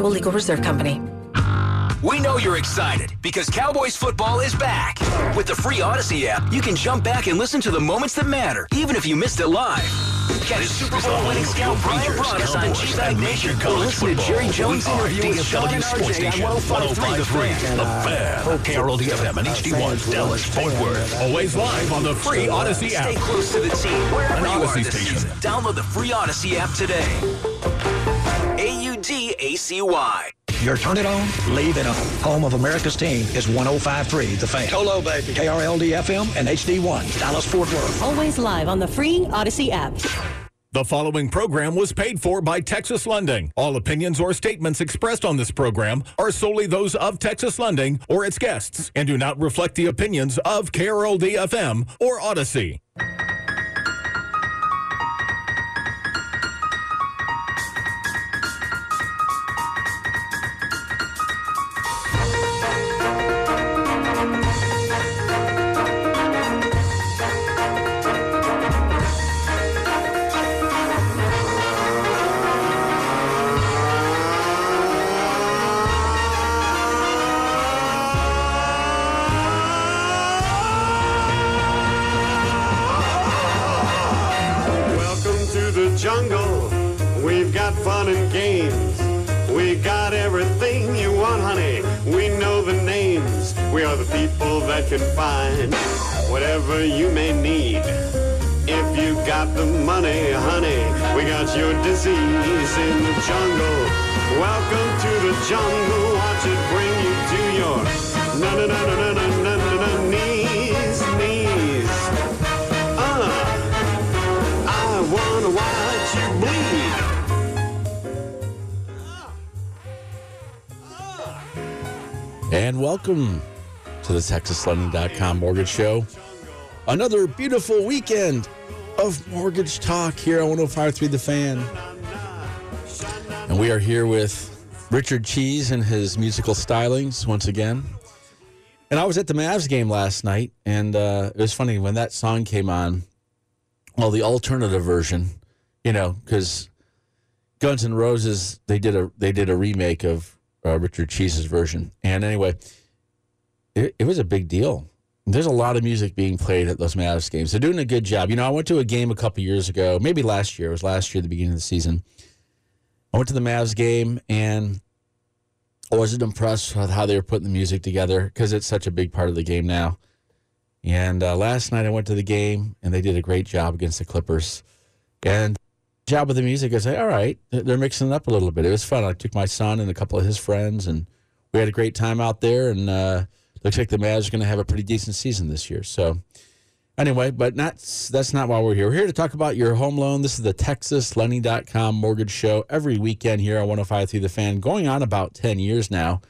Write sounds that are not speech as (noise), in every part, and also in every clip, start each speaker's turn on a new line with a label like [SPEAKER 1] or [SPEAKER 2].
[SPEAKER 1] Legal Reserve Company.
[SPEAKER 2] We know you're excited because Cowboys football is back. With the free Audacy app, you can jump back and listen to the moments that matter, even if you missed it live. Catch Super Bowl winning scout Brian Broaddus on GBag Nation or listen to Jerry Jones' interview with Shan and RJ on 105.3 The Fan.
[SPEAKER 3] The Fan. KRLD FM and HD1 Dallas Fort Worth. Always live on the free Audacy app.
[SPEAKER 2] Stay close to the team wherever
[SPEAKER 3] An
[SPEAKER 2] you
[SPEAKER 3] Audacy
[SPEAKER 2] are this
[SPEAKER 3] station.
[SPEAKER 2] season. Download the free Audacy app today. A-U-D-A-C-Y.
[SPEAKER 4] Your turn it on, leave it on. Home of America's team is 1053 The Fan. Tolo, baby. KRLD FM and HD1, Dallas Fort Worth.
[SPEAKER 5] Always live on the free Audacy app.
[SPEAKER 3] The following program was paid for by Texas Lending. All opinions or statements expressed on this program are solely those of Texas Lending or its guests and do not reflect the opinions of KRLD FM or
[SPEAKER 6] Audacy. Jungle. Watch it bring you to your na na na na na na na na knees, knees. Uh. I wanna watch you bleed.
[SPEAKER 7] And welcome to the TexasLending.com Mortgage Show. Another beautiful weekend of mortgage talk here on 1053 The Fan. And we are here with Richard Cheese and his musical stylings once again. And I was at the Mavs game last night, and uh, it was funny when that song came on. Well, the alternative version, you know, because Guns N' Roses they did a they did a remake of uh, Richard Cheese's version, and anyway, it, it was a big deal. There's a lot of music being played at those Mavs games. They're doing a good job. You know, I went to a game a couple years ago, maybe last year. It was last year, the beginning of the season. I went to the Mavs game, and I wasn't impressed with how they were putting the music together because it's such a big part of the game now. And uh, last night I went to the game, and they did a great job against the Clippers. And job with the music, I say, all right, they're mixing it up a little bit. It was fun. I took my son and a couple of his friends, and we had a great time out there. And uh, looks like the Mavs are going to have a pretty decent season this year. So, anyway, but not that's not why we're here. We're here to talk about your home loan. This is the TexasLending.com mortgage show every weekend here on 105.3 The Fan, going on about 10 years now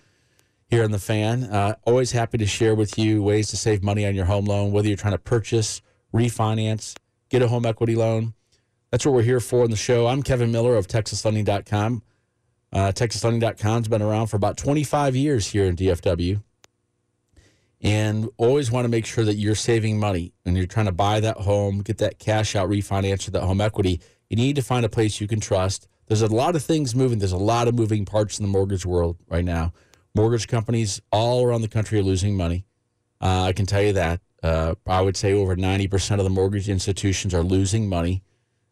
[SPEAKER 7] here on The Fan. Uh, always happy to share with you ways to save money on your home loan, whether you're trying to purchase, refinance, get a home equity loan. That's what we're here for in the show. I'm Kevin Miller of TexasLending.com. Uh, TexasLending.com's been around for about 25 years here in DFW. And always want to make sure that you're saving money when you're trying to buy that home, get that cash out, refinance that home equity. You need to find a place you can trust. There's a lot of things moving. There's a lot of moving parts in the mortgage world right now. Mortgage companies all around the country are losing money. Uh, I can tell you that. Uh, I would say over 90% of the mortgage institutions are losing money.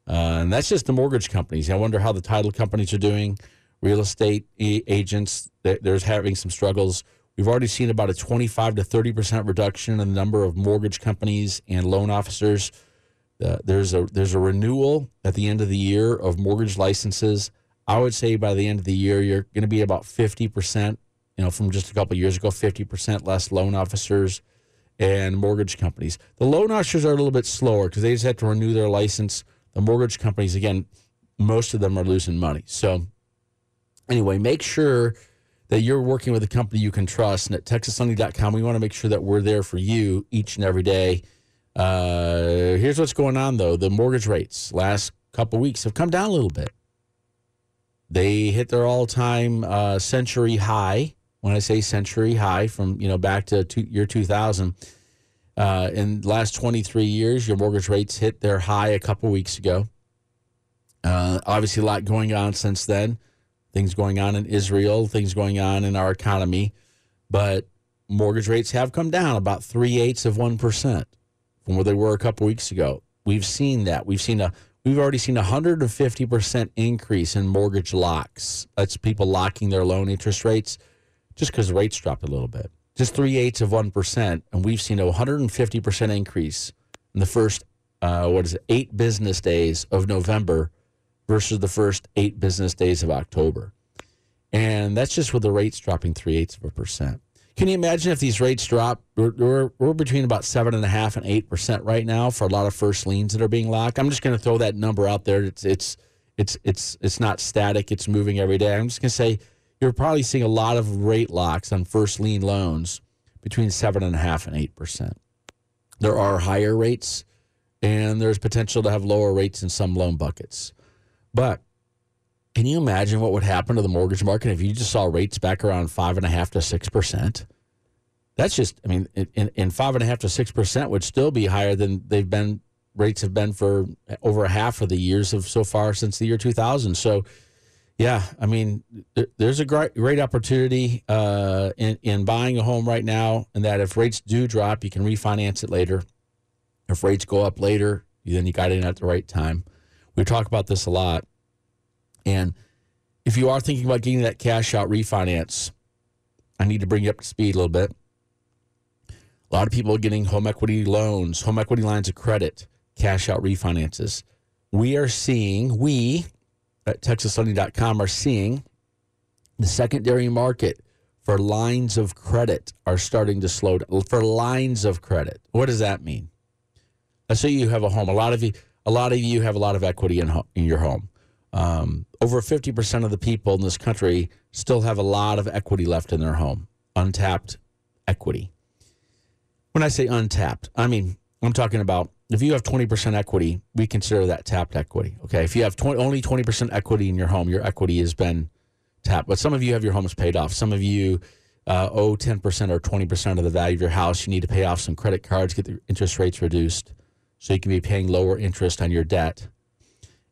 [SPEAKER 7] Uh, and that's just the mortgage companies. I wonder how the title companies are doing. Real estate agents, they- they're having some struggles. We've already seen about a 25 to 30% reduction in the number of mortgage companies and loan officers. Uh, there's a there's a renewal at the end of the year of mortgage licenses. I would say by the end of the year, you're going to be about 50%, you know, from just a couple years ago, 50% less loan officers and mortgage companies. The loan officers are a little bit slower because they just have to renew their license. The mortgage companies, again, most of them are losing money. So, anyway, make sure that you're working with a company you can trust. And at TexasLending.com, we want to make sure that we're there for you each and every day. Uh, here's what's going on, though: the mortgage rates last couple weeks have come down a little bit. They hit their all-time uh, century high. When I say century high, from you know back to two, year 2000. Uh, in the last 23 years, your mortgage rates hit their high a couple weeks ago. Uh, obviously, a lot going on since then. Things going on in Israel, things going on in our economy, but mortgage rates have come down about three eighths of one percent from where they were a couple weeks ago. We've seen that. We've seen a we've already seen a hundred and fifty percent increase in mortgage locks. That's people locking their loan interest rates just because rates dropped a little bit. Just three eighths of one percent, and we've seen a 150 percent increase in the first uh, what is it eight business days of November versus the first eight business days of October, and that's just with the rates dropping three eighths of a percent. Can you imagine if these rates drop? We're, we're, we're between about seven and a half and eight percent right now for a lot of first liens that are being locked. I'm just going to throw that number out there. It's it's it's it's it's not static. It's moving every day. I'm just going to say you're probably seeing a lot of rate locks on first lien loans between seven and a half and eight percent. There are higher rates, and there's potential to have lower rates in some loan buckets. But can you imagine what would happen to the mortgage market if you just saw rates back around five and a half to six percent? That's just, I mean, in, in five and a half to six percent would still be higher than they've been. Rates have been for over half of the years of so far since the year 2000. So, yeah, I mean, there's a great, great opportunity uh, in in buying a home right now, and that if rates do drop, you can refinance it later. If rates go up later, then you got in at the right time. We talk about this a lot and if you are thinking about getting that cash out refinance, I need to bring you up to speed a little bit. A lot of people are getting home equity loans, home equity lines of credit, cash out refinances. We are seeing, we at TexasLending.com are seeing the secondary market for lines of credit are starting to slow down. For lines of credit, what does that mean? Let's say you have a home. A lot of you, a lot of you have a lot of equity in, in your home. Um, over 50% of the people in this country still have a lot of equity left in their home, untapped equity. When I say untapped, I mean, I'm talking about if you have 20% equity, we consider that tapped equity. Okay. If you have 20, only 20% equity in your home, your equity has been tapped. But some of you have your homes paid off. Some of you uh, owe 10% or 20% of the value of your house. You need to pay off some credit cards, get the interest rates reduced so you can be paying lower interest on your debt.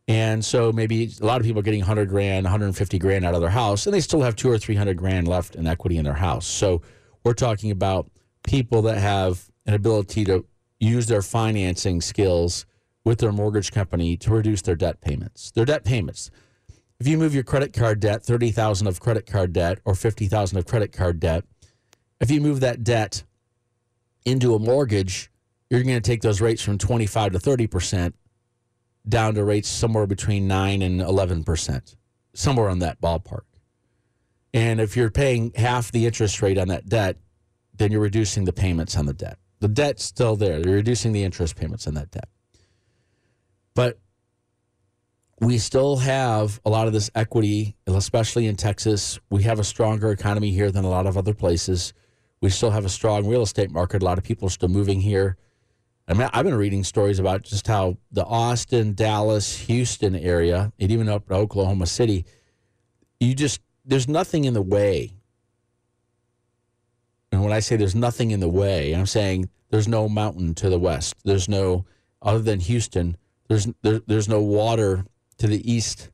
[SPEAKER 7] And so maybe a lot of people are getting 100 grand, 150 grand out of their house, and they still have two or 300 grand left in equity in their house. So we're talking about people that have an ability to use their financing skills with their mortgage company to reduce their debt payments. Their debt payments. If you move your credit card debt, 30,000 of credit card debt or 50,000 of credit card debt, if you move that debt into a mortgage, you're going to take those rates from 25 to 30% down to rates somewhere between 9 and 11%, somewhere on that ballpark. And if you're paying half the interest rate on that debt, then you're reducing the payments on the debt. The debt's still there. You're reducing the interest payments on that debt. But we still have a lot of this equity, especially in Texas. We have a stronger economy here than a lot of other places. We still have a strong real estate market. A lot of people are still moving here. I mean, I've been reading stories about just how the Austin, Dallas, Houston area, and even up to Oklahoma City, you just, there's nothing in the way. And when I say there's nothing in the way, I'm saying there's no mountain to the west. There's no, other than Houston, there's, there, there's no water to the east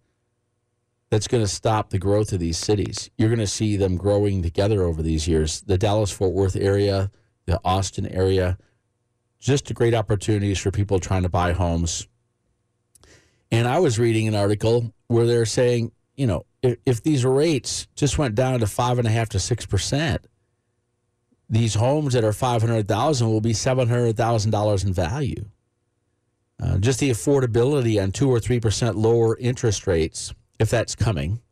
[SPEAKER 7] that's going to stop the growth of these cities. You're going to see them growing together over these years. The Dallas Fort Worth area, the Austin area, just great opportunities for people trying to buy homes. And I was reading an article where they're saying, you know, if, if these rates just went down to five and a half to six percent, these homes that are five hundred thousand will be seven hundred thousand dollars in value. Uh, just the affordability on two or three percent lower interest rates, if that's coming,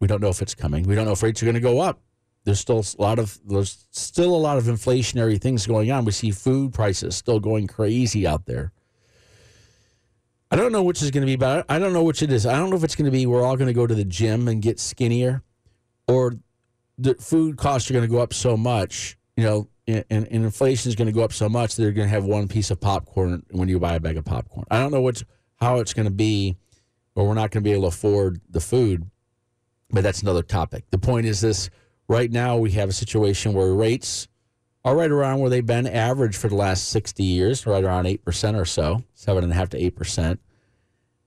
[SPEAKER 7] we don't know if it's coming. We don't know if rates are going to go up there's still a lot of there's still a lot of inflationary things going on. We see food prices still going crazy out there. I don't know which is going to be better. I don't know which it is. I don't know if it's going to be we're all going to go to the gym and get skinnier, or the food costs are going to go up so much. You know, and, and inflation is going to go up so much that they're going to have one piece of popcorn when you buy a bag of popcorn. I don't know what's how it's going to be, or we're not going to be able to afford the food. But that's another topic. The point is this Right now, we have a situation where rates are right around where they've been average for the last 60 years, right around 8% or so, 7.5 to 8%.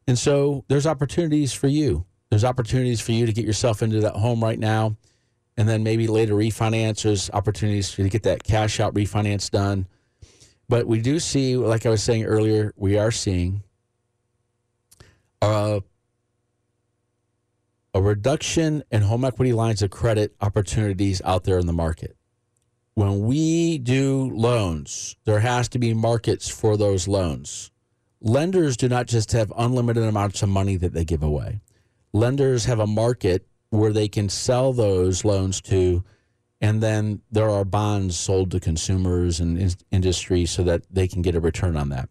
[SPEAKER 7] And so there's opportunities for you. There's opportunities for you to get yourself into that home right now, and then maybe later refinance. There's opportunities for you to get that cash out refinance done. But we do see, like I was saying earlier, we are seeing a, a reduction in home equity lines of credit opportunities out there in the market. When we do loans, there has to be markets for those loans. Lenders do not just have unlimited amounts of money that they give away. Lenders have a market where they can sell those loans to and then there are bonds sold to consumers and in- industry so that they can get a return on that.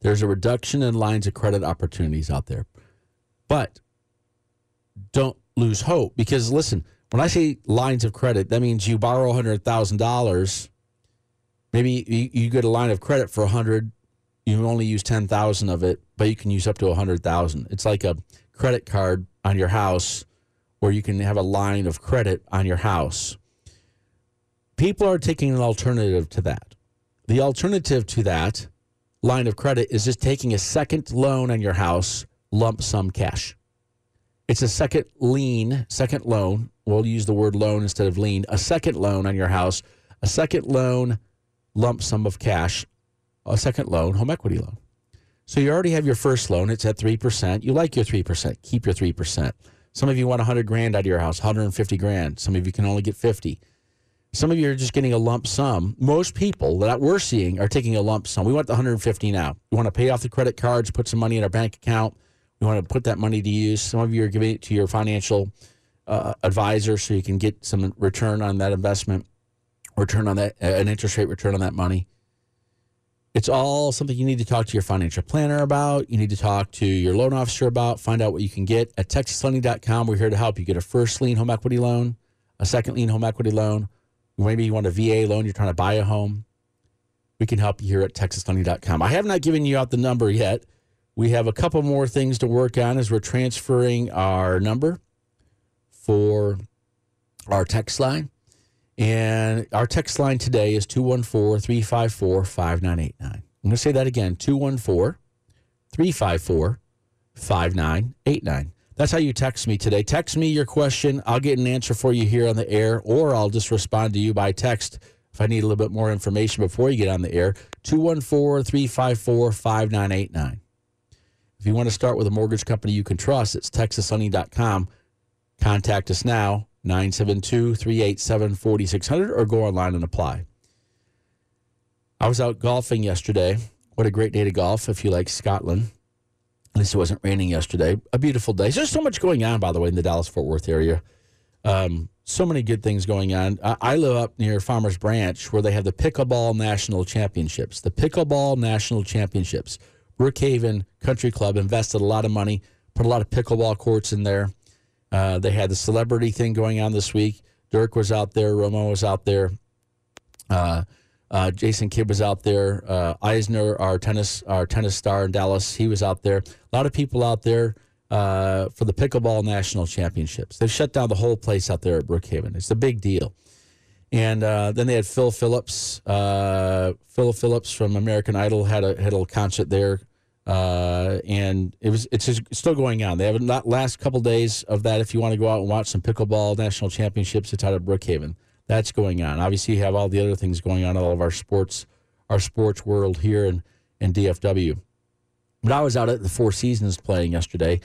[SPEAKER 7] There's a reduction in lines of credit opportunities out there. But don't lose hope because listen, when I say lines of credit, that means you borrow $100,000. Maybe you, you get a line of credit for 100, you only use 10,000 of it, but you can use up to 100,000. It's like a credit card on your house where you can have a line of credit on your house. People are taking an alternative to that. The alternative to that line of credit is just taking a second loan on your house, lump sum cash. It's a second lien, second loan. We'll use the word loan instead of lien. A second loan on your house, a second loan, lump sum of cash, a second loan, home equity loan. So you already have your first loan. It's at 3%. You like your 3%. Keep your 3%. Some of you want 100 grand out of your house, 150 grand. Some of you can only get 50. Some of you are just getting a lump sum. Most people that we're seeing are taking a lump sum. We want the 150 now. We want to pay off the credit cards, put some money in our bank account. We want to put that money to use. Some of you are giving it to your financial uh, advisor so you can get some return on that investment, return on that, uh, an interest rate return on that money. It's all something you need to talk to your financial planner about. You need to talk to your loan officer about. Find out what you can get at texaslending.com. We're here to help you get a first lien home equity loan, a second lien home equity loan. Maybe you want a VA loan, you're trying to buy a home. We can help you here at texaslending.com. I have not given you out the number yet. We have a couple more things to work on as we're transferring our number for our text line. And our text line today is 214 354 5989. I'm going to say that again 214 354 5989. That's how you text me today. Text me your question. I'll get an answer for you here on the air, or I'll just respond to you by text if I need a little bit more information before you get on the air. 214 354 5989. If you want to start with a mortgage company you can trust, it's texaslending.com. Contact us now, 972 387 4600, or go online and apply. I was out golfing yesterday. What a great day to golf if you like Scotland. At least it wasn't raining yesterday. A beautiful day. There's so much going on, by the way, in the Dallas Fort Worth area. Um, so many good things going on. I live up near Farmers Branch where they have the Pickleball National Championships. The Pickleball National Championships. Brookhaven Country Club invested a lot of money, put a lot of pickleball courts in there. Uh, they had the celebrity thing going on this week. Dirk was out there, Romo was out there, uh, uh, Jason Kidd was out there, uh, Isner, our tennis our tennis star in Dallas, he was out there. A lot of people out there uh, for the pickleball national championships. They've shut down the whole place out there at Brookhaven. It's a big deal. And uh, then they had Phil Phillips. Phil Phillips from American Idol had a had a concert there uh, and it was it's still going on. They have not last couple days of that. If you want to go out and watch some pickleball national championships, it's out of Brookhaven. That's going on. Obviously, you have all the other things going on all of our sports, our sports world here in, in DFW. But I was out at the Four Seasons playing yesterday.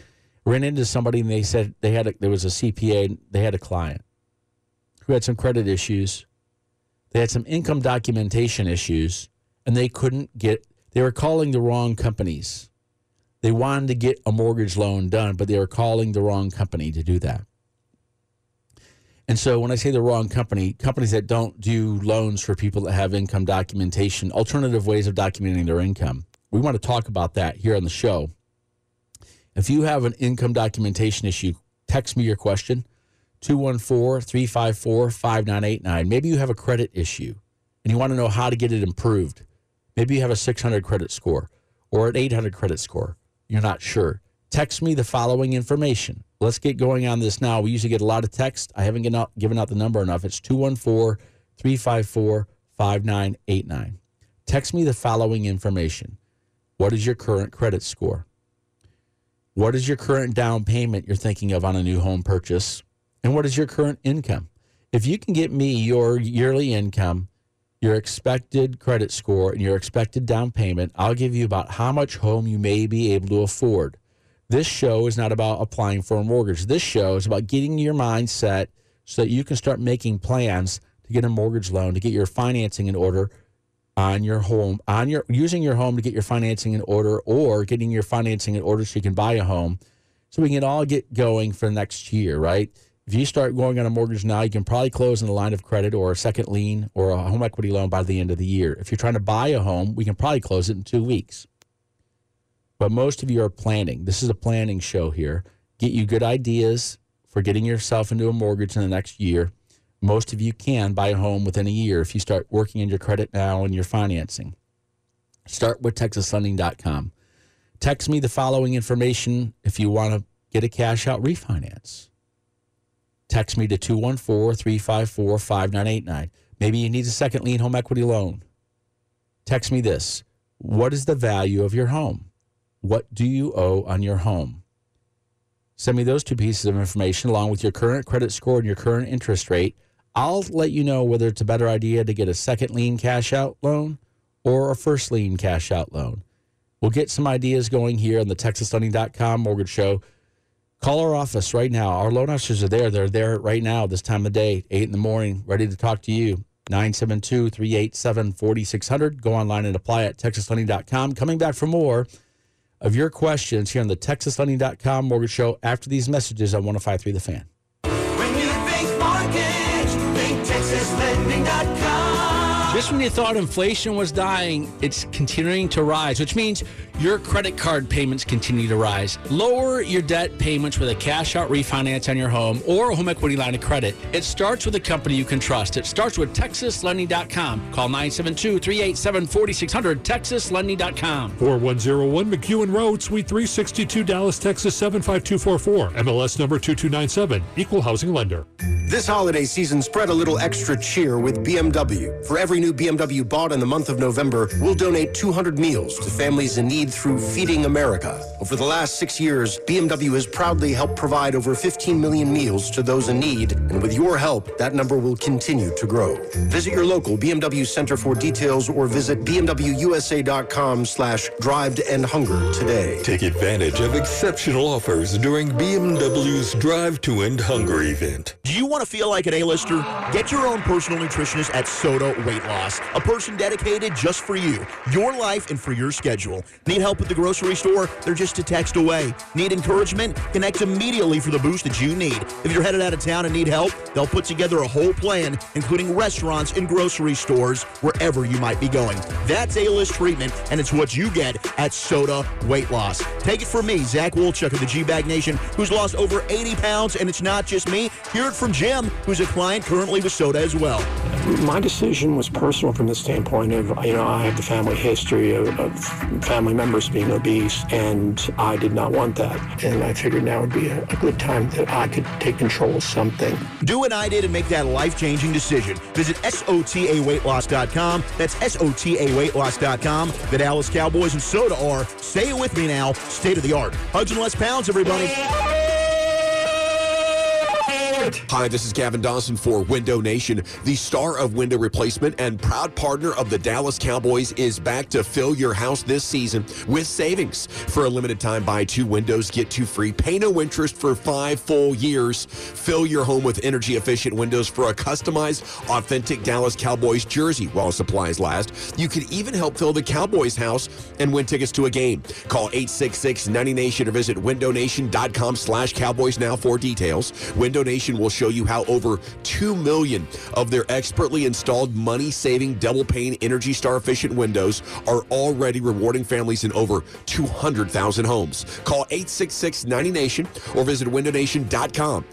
[SPEAKER 7] Ran into somebody and they said they had a, there was a CPA. They had a client who had some credit issues. They had some income documentation issues, and they couldn't get they were calling the wrong companies. They wanted to get a mortgage loan done, but they were calling the wrong company to do that. And so when I say the wrong company, companies that don't do loans for people that have income documentation, alternative ways of documenting their income. We want to talk about that here on the show. If you have an income documentation issue, text me your question 214 354 5989. Maybe you have a credit issue and you want to know how to get it improved. Maybe you have a 600 credit score or an 800 credit score. You're not sure. Text me the following information. Let's get going on this now. We usually get a lot of text. I haven't given out, given out the number enough. It's 214 354 5989. Text me the following information What is your current credit score? What is your current down payment you're thinking of on a new home purchase? And what is your current income? If you can get me your yearly income, your expected credit score, and your expected down payment, I'll give you about how much home you may be able to afford. This show is not about applying for a mortgage. This show is about getting your mind set so that you can start making plans to get a mortgage loan, to get your financing in order on your home, on your using your home to get your financing in order, or getting your financing in order so you can buy a home, so we can all get going for next year, right? If you start going on a mortgage now, you can probably close in a line of credit or a second lien or a home equity loan by the end of the year. If you're trying to buy a home, we can probably close it in two weeks. But most of you are planning. This is a planning show here. Get you good ideas for getting yourself into a mortgage in the next year most of you can buy a home within a year if you start working in your credit now and your financing. Start with texaslending.com. Text me the following information if you want to get a cash out refinance. Text me to 214 354 5989. Maybe you need a second lien home equity loan. Text me this What is the value of your home? What do you owe on your home? Send me those two pieces of information along with your current credit score and your current interest rate I'll let you know whether it's a better idea to get a second lien cash out loan or a first lien cash out loan. We'll get some ideas going here on the TexasLending.com mortgage show. Call our office right now. Our loan officers are there. They're there right now, this time of day, 8 in the morning, ready to talk to you. 972 387 4600. Go online and apply at TexasLending.com. Coming back for more of your questions here on the TexasLending.com mortgage show after these messages on 1053 The Fan. Just when you thought inflation was dying, it's continuing to rise, which means your credit card payments continue to rise. Lower your debt payments with a cash out refinance on your home or a home equity line of credit. It starts with a company you can trust. It starts with TexasLending.com. Call 972 387 4600, TexasLending.com.
[SPEAKER 1] 4101 McEwen Road, Suite 362, Dallas, Texas 75244. MLS number 2297, Equal Housing Lender.
[SPEAKER 8] This holiday season, spread a little extra cheer with BMW. For every new BMW bought in the month of November, we'll donate 200 meals to families in need through Feeding America. Over the last six years, BMW has proudly helped provide over 15 million meals to those in need, and with your help, that number will continue to grow. Visit your local BMW Center for details or visit bmwusa.com slash drive to end hunger today.
[SPEAKER 9] Take advantage of exceptional offers during BMW's Drive to End Hunger event.
[SPEAKER 10] Do you want to feel like an A-lister? Get your own personal nutritionist at SOTA Weight Loss, a person dedicated just for you, your life, and for your schedule. Need help at the grocery store? They're just a text away. Need encouragement? Connect immediately for the boost that you need. If you're headed out of town and need help, they'll put together a whole plan, including restaurants and grocery stores wherever you might be going. That's A-list treatment, and it's what you get at SOTA Weight Loss. Take it from me, Zach Wolchuk of the G-Bag Nation, who's lost over 80 pounds, and it's not just me. Hear it from Jim, who's a client currently with SOTA as well.
[SPEAKER 11] My decision was personal from the standpoint of, you know, I have the family history of, of family members being obese, and I did not want that. And I figured now would be a, a good time that I could take control of something.
[SPEAKER 10] Do what I did and make that life-changing decision. Visit SOTAweightloss.com. That's SOTAweightloss.com. The Dallas Cowboys and SOTA are, it with me now, state of the art. Hugs and less pounds, everybody.
[SPEAKER 12] Hi, this is Gavin Dawson for Window Nation. The star of window replacement and proud partner of the Dallas Cowboys is back to fill your house this season with savings. For a limited time, buy two windows, get two free, pay no interest for five full years. Fill your home with energy efficient windows for a customized, authentic Dallas Cowboys jersey while supplies last. You could even help fill the Cowboys house and win tickets to a game. Call 866 90 Nation or visit windownation.com slash Cowboys now for details. Window Nation will show you how over 2 million of their expertly installed money saving double pane Energy Star efficient windows are already rewarding families in over 200,000 homes. Call 866 90 Nation or visit windownation.com.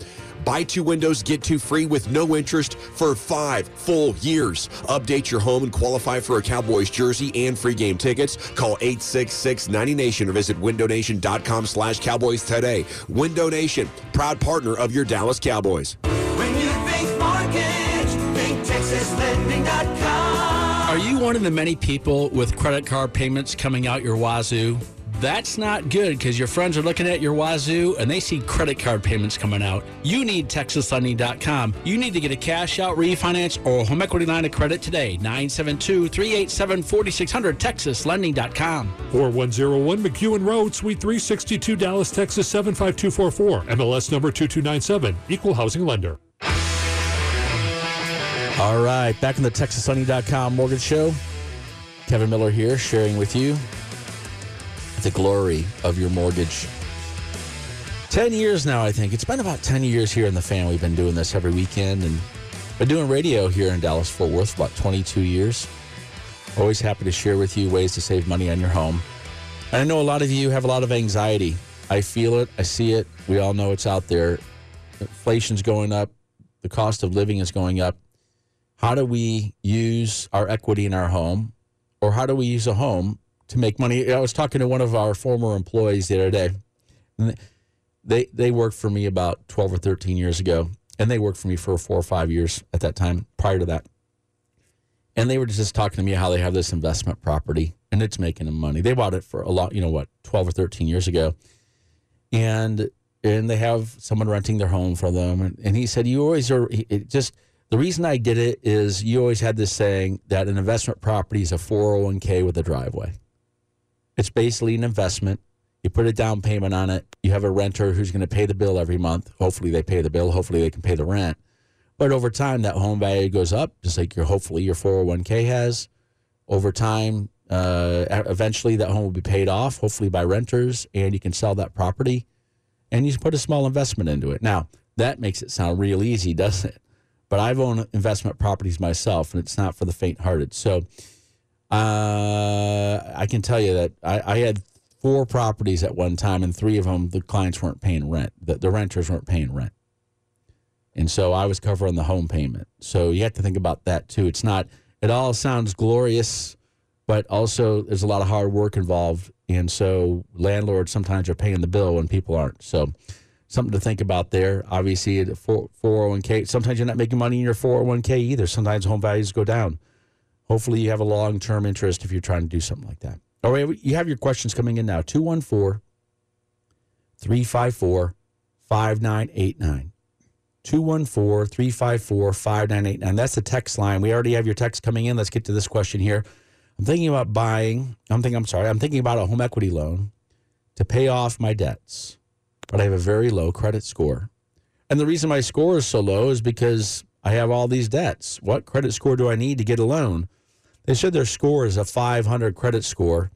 [SPEAKER 12] Buy two windows, get two free with no interest for five full years. Update your home and qualify for a Cowboys jersey and free game tickets. Call 866-90Nation or visit windownation.com slash Cowboys today. Window Nation, proud partner of your Dallas Cowboys.
[SPEAKER 13] When you think mortgage, think TexasLending.com.
[SPEAKER 7] Are you one of the many people with credit card payments coming out your wazoo? That's not good because your friends are looking at your wazoo and they see credit card payments coming out. You need TexasLending.com. You need to get a cash out refinance or a home equity line of credit today. 972 387 4600 TexasLending.com.
[SPEAKER 1] 4101 McEwen Road, Suite 362, Dallas, Texas 75244. MLS number 2297. Equal housing lender.
[SPEAKER 7] All right, back in the TexasLending.com mortgage show. Kevin Miller here, sharing with you the glory of your mortgage. 10 years now, I think. It's been about 10 years here in the fan. We've been doing this every weekend and been doing radio here in Dallas Fort Worth about 22 years. Always happy to share with you ways to save money on your home. And I know a lot of you have a lot of anxiety. I feel it, I see it. We all know it's out there. Inflation's going up, the cost of living is going up. How do we use our equity in our home or how do we use a home to make money? I was talking to one of our former employees the other day. They they worked for me about 12 or 13 years ago and they worked for me for 4 or 5 years at that time prior to that. And they were just talking to me how they have this investment property and it's making them money. They bought it for a lot, you know what, 12 or 13 years ago. And and they have someone renting their home for them and, and he said you always are just the reason I did it is you always had this saying that an investment property is a 401k with a driveway. It's basically an investment. You put a down payment on it. You have a renter who's going to pay the bill every month. Hopefully, they pay the bill. Hopefully, they can pay the rent. But over time, that home value goes up, just like your hopefully your 401k has. Over time, uh, eventually, that home will be paid off, hopefully by renters, and you can sell that property, and you put a small investment into it. Now, that makes it sound real easy, (laughs) doesn't it? but I've owned investment properties myself, and it's not for the faint-hearted. So uh, I can tell you that I, I, had four properties at one time, and three of them the clients weren't paying rent. The, the renters weren't paying rent, and so I was covering the home payment. So you have to think about that too. It's not. It all sounds glorious, but also there's a lot of hard work involved, and so landlords sometimes are paying the bill when people aren't. So something to think about there. Obviously, at 401k, sometimes you're not making money in your 401k either. Sometimes home values go down. Hopefully, you have a long term interest if you're trying to do something like that. All right, you have your questions coming in now 214 354 5989. 214 354 5989. That's the text line. We already have your text coming in. Let's get to this question here. I'm thinking about buying, I'm thinking, I'm sorry, I'm thinking about a home equity loan to pay off my debts but I have a very low credit score. And the reason my score is so low is because I have all these debts. What credit score do I need to get a loan? They said their score is a 500 credit score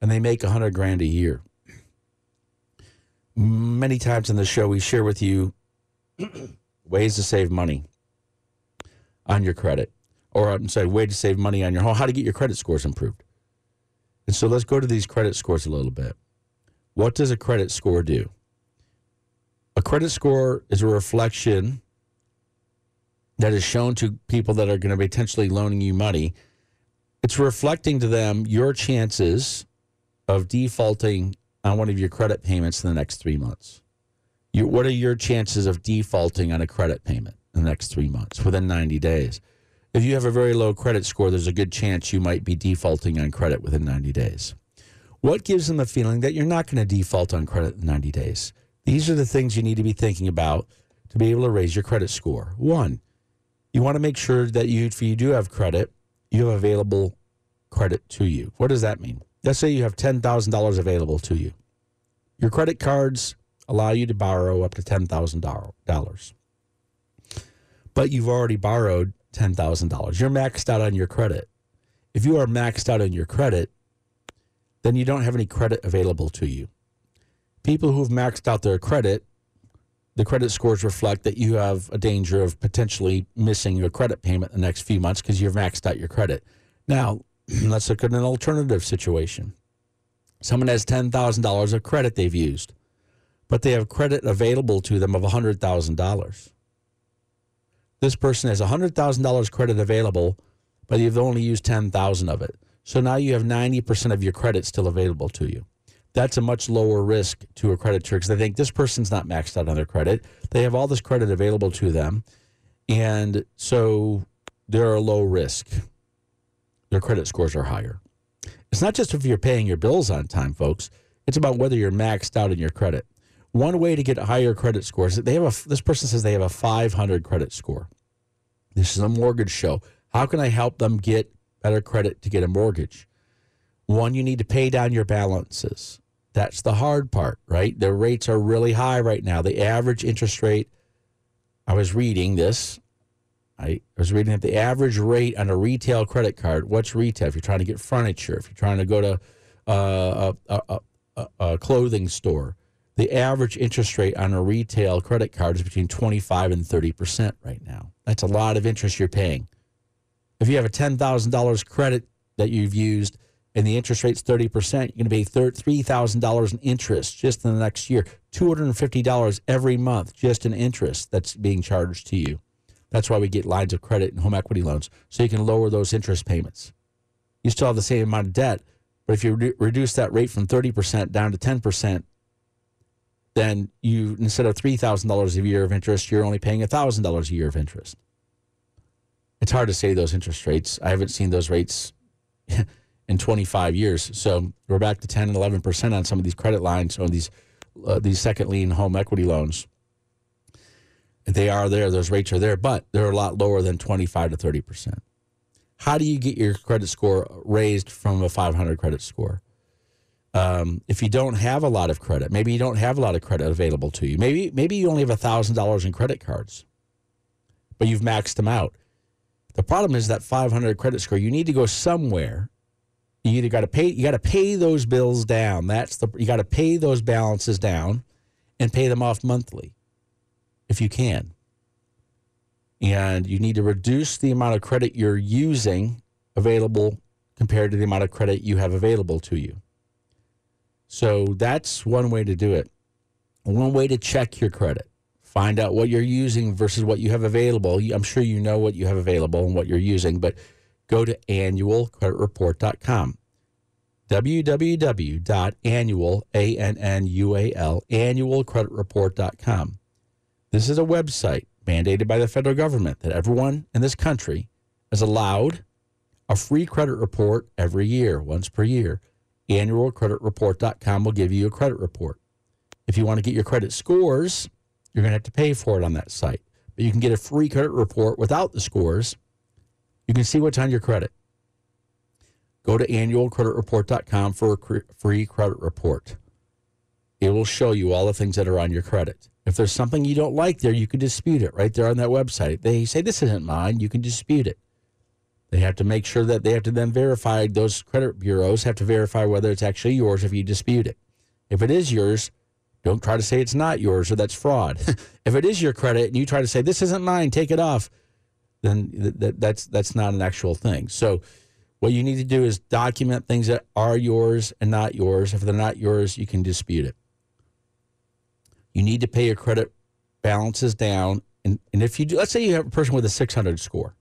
[SPEAKER 7] and they make 100 grand a year. Many times in the show, we share with you (clears throat) ways to save money on your credit, or I'm sorry, way to save money on your home, how to get your credit scores improved. And so let's go to these credit scores a little bit. What does a credit score do? a credit score is a reflection that is shown to people that are going to be potentially loaning you money. It's reflecting to them your chances of defaulting on one of your credit payments in the next three months. You, what are your chances of defaulting on a credit payment in the next three months within 90 days? If you have a very low credit score, there's a good chance you might be defaulting on credit within 90 days. What gives them the feeling that you're not going to default on credit in 90 days? These are the things you need to be thinking about to be able to raise your credit score. One, you want to make sure that you, if you do have credit, you have available credit to you. What does that mean? Let's say you have $10,000 available to you. Your credit cards allow you to borrow up to $10,000. But you've already borrowed $10,000. You're maxed out on your credit. If you are maxed out on your credit, then you don't have any credit available to you people who've maxed out their credit, the credit scores reflect that you have a danger of potentially missing your credit payment the next few months because you've maxed out your credit. Now, (clears throat) let's look at an alternative situation. Someone has $10,000 of credit they've used, but they have credit available to them of $100,000. This person has $100,000 credit available, but you've only used 10,000 of it. So now you have 90% of your credit still available to you that's a much lower risk to a creditor because they think this person's not maxed out on their credit. They have all this credit available to them. And so they're a low risk. Their credit scores are higher. It's not just if you're paying your bills on time, folks. It's about whether you're maxed out in your credit. One way to get higher credit scores, they have a this person says they have a 500 credit score. This is a mortgage show. How can I help them get better credit to get a mortgage? One, you need to pay down your balances. That's the hard part, right? The rates are really high right now. The average interest rate, I was reading this. I was reading that the average rate on a retail credit card, what's retail? If you're trying to get furniture, if you're trying to go to uh, a, a, a, clothing store, the average interest rate on a retail credit card is between 25 and 30% right now. That's a lot of interest you're paying. If you have a $10,000 credit that you've used and the interest rate's 30%, you're going to pay $3,000 in interest just in the next year. $250 every month just in interest that's being charged to you. That's why we get lines of credit and home equity loans, so you can lower those interest payments. You still have the same amount of debt, but if you re- reduce that rate from 30% down to 10%, then you instead of $3,000 a year of interest, you're only paying $1,000 a year of interest. It's hard to say those interest rates. I haven't seen those rates (laughs) in 25 years. So we're back to 10 and 11% on some of these credit lines or these uh, these second lien home equity loans. They are there, those rates are there, but they're a lot lower than 25 to 30%. How do you get your credit score raised from a 500 credit score? Um, if you don't have a lot of credit, maybe you don't have a lot of credit available to you. Maybe maybe you only have thousand dollars in credit cards, but you've maxed them out. The problem is that 500 credit score. You need to go somewhere. You either got to pay you got to pay those bills down. That's the you got to pay those balances down, and pay them off monthly, if you can. And you need to reduce the amount of credit you're using available compared to the amount of credit you have available to you. So that's one way to do it. One way to check your credit. Find out what you're using versus what you have available. I'm sure you know what you have available and what you're using, but go to annualcreditreport.com. www.annual, A-N-N-U-A-L, annualcreditreport.com. This is a website mandated by the federal government that everyone in this country is allowed a free credit report every year, once per year annualcreditreport.com will give you a credit report. If you want to get your credit scores, you're going to have to pay for it on that site. But you can get a free credit report without the scores. You can see what's on your credit. Go to annualcreditreport.com for a free credit report. It will show you all the things that are on your credit. If there's something you don't like there, you can dispute it right there on that website. They say, This isn't mine. You can dispute it. They have to make sure that they have to then verify, those credit bureaus have to verify whether it's actually yours if you dispute it. If it is yours, don't try to say it's not yours or that's fraud. (laughs) if it is your credit and you try to say, this isn't mine, take it off, then th- th- that's, that's not an actual thing. So, what you need to do is document things that are yours and not yours. If they're not yours, you can dispute it. You need to pay your credit balances down. And, and if you do, let's say you have a person with a 600 score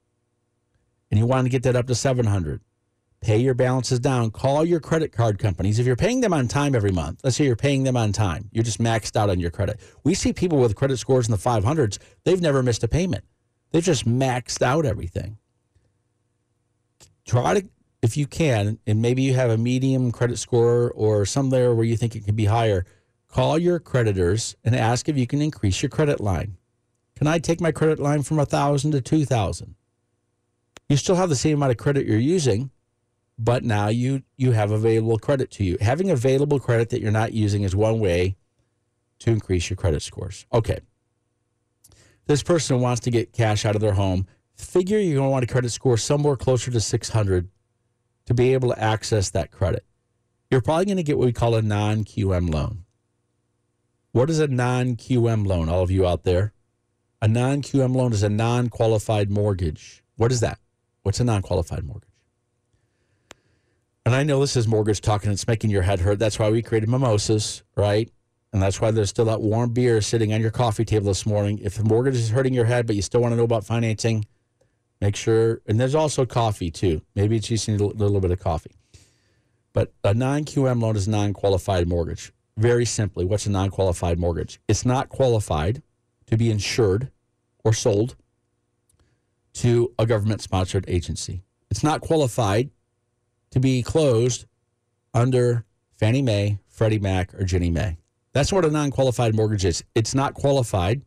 [SPEAKER 7] and you want to get that up to 700 pay your balances down call your credit card companies if you're paying them on time every month let's say you're paying them on time you're just maxed out on your credit we see people with credit scores in the 500s they've never missed a payment they've just maxed out everything try to if you can and maybe you have a medium credit score or somewhere where you think it could be higher call your creditors and ask if you can increase your credit line can i take my credit line from a 1000 to 2000 you still have the same amount of credit you're using, but now you you have available credit to you. Having available credit that you're not using is one way to increase your credit scores. Okay. This person wants to get cash out of their home. Figure you're going to want a credit score somewhere closer to 600 to be able to access that credit. You're probably going to get what we call a non QM loan. What is a non QM loan, all of you out there? A non QM loan is a non qualified mortgage. What is that? What's a non qualified mortgage? And I know this is mortgage talk and it's making your head hurt. That's why we created mimosas, right? And that's why there's still that warm beer sitting on your coffee table this morning. If the mortgage is hurting your head, but you still want to know about financing, make sure. And there's also coffee too. Maybe it's just need a little bit of coffee. But a non QM loan is a non qualified mortgage. Very simply, what's a non qualified mortgage? It's not qualified to be insured or sold to a government sponsored agency. It's not qualified to be closed under Fannie Mae, Freddie Mac, or Ginnie Mae. That's what a non qualified mortgage is. It's not qualified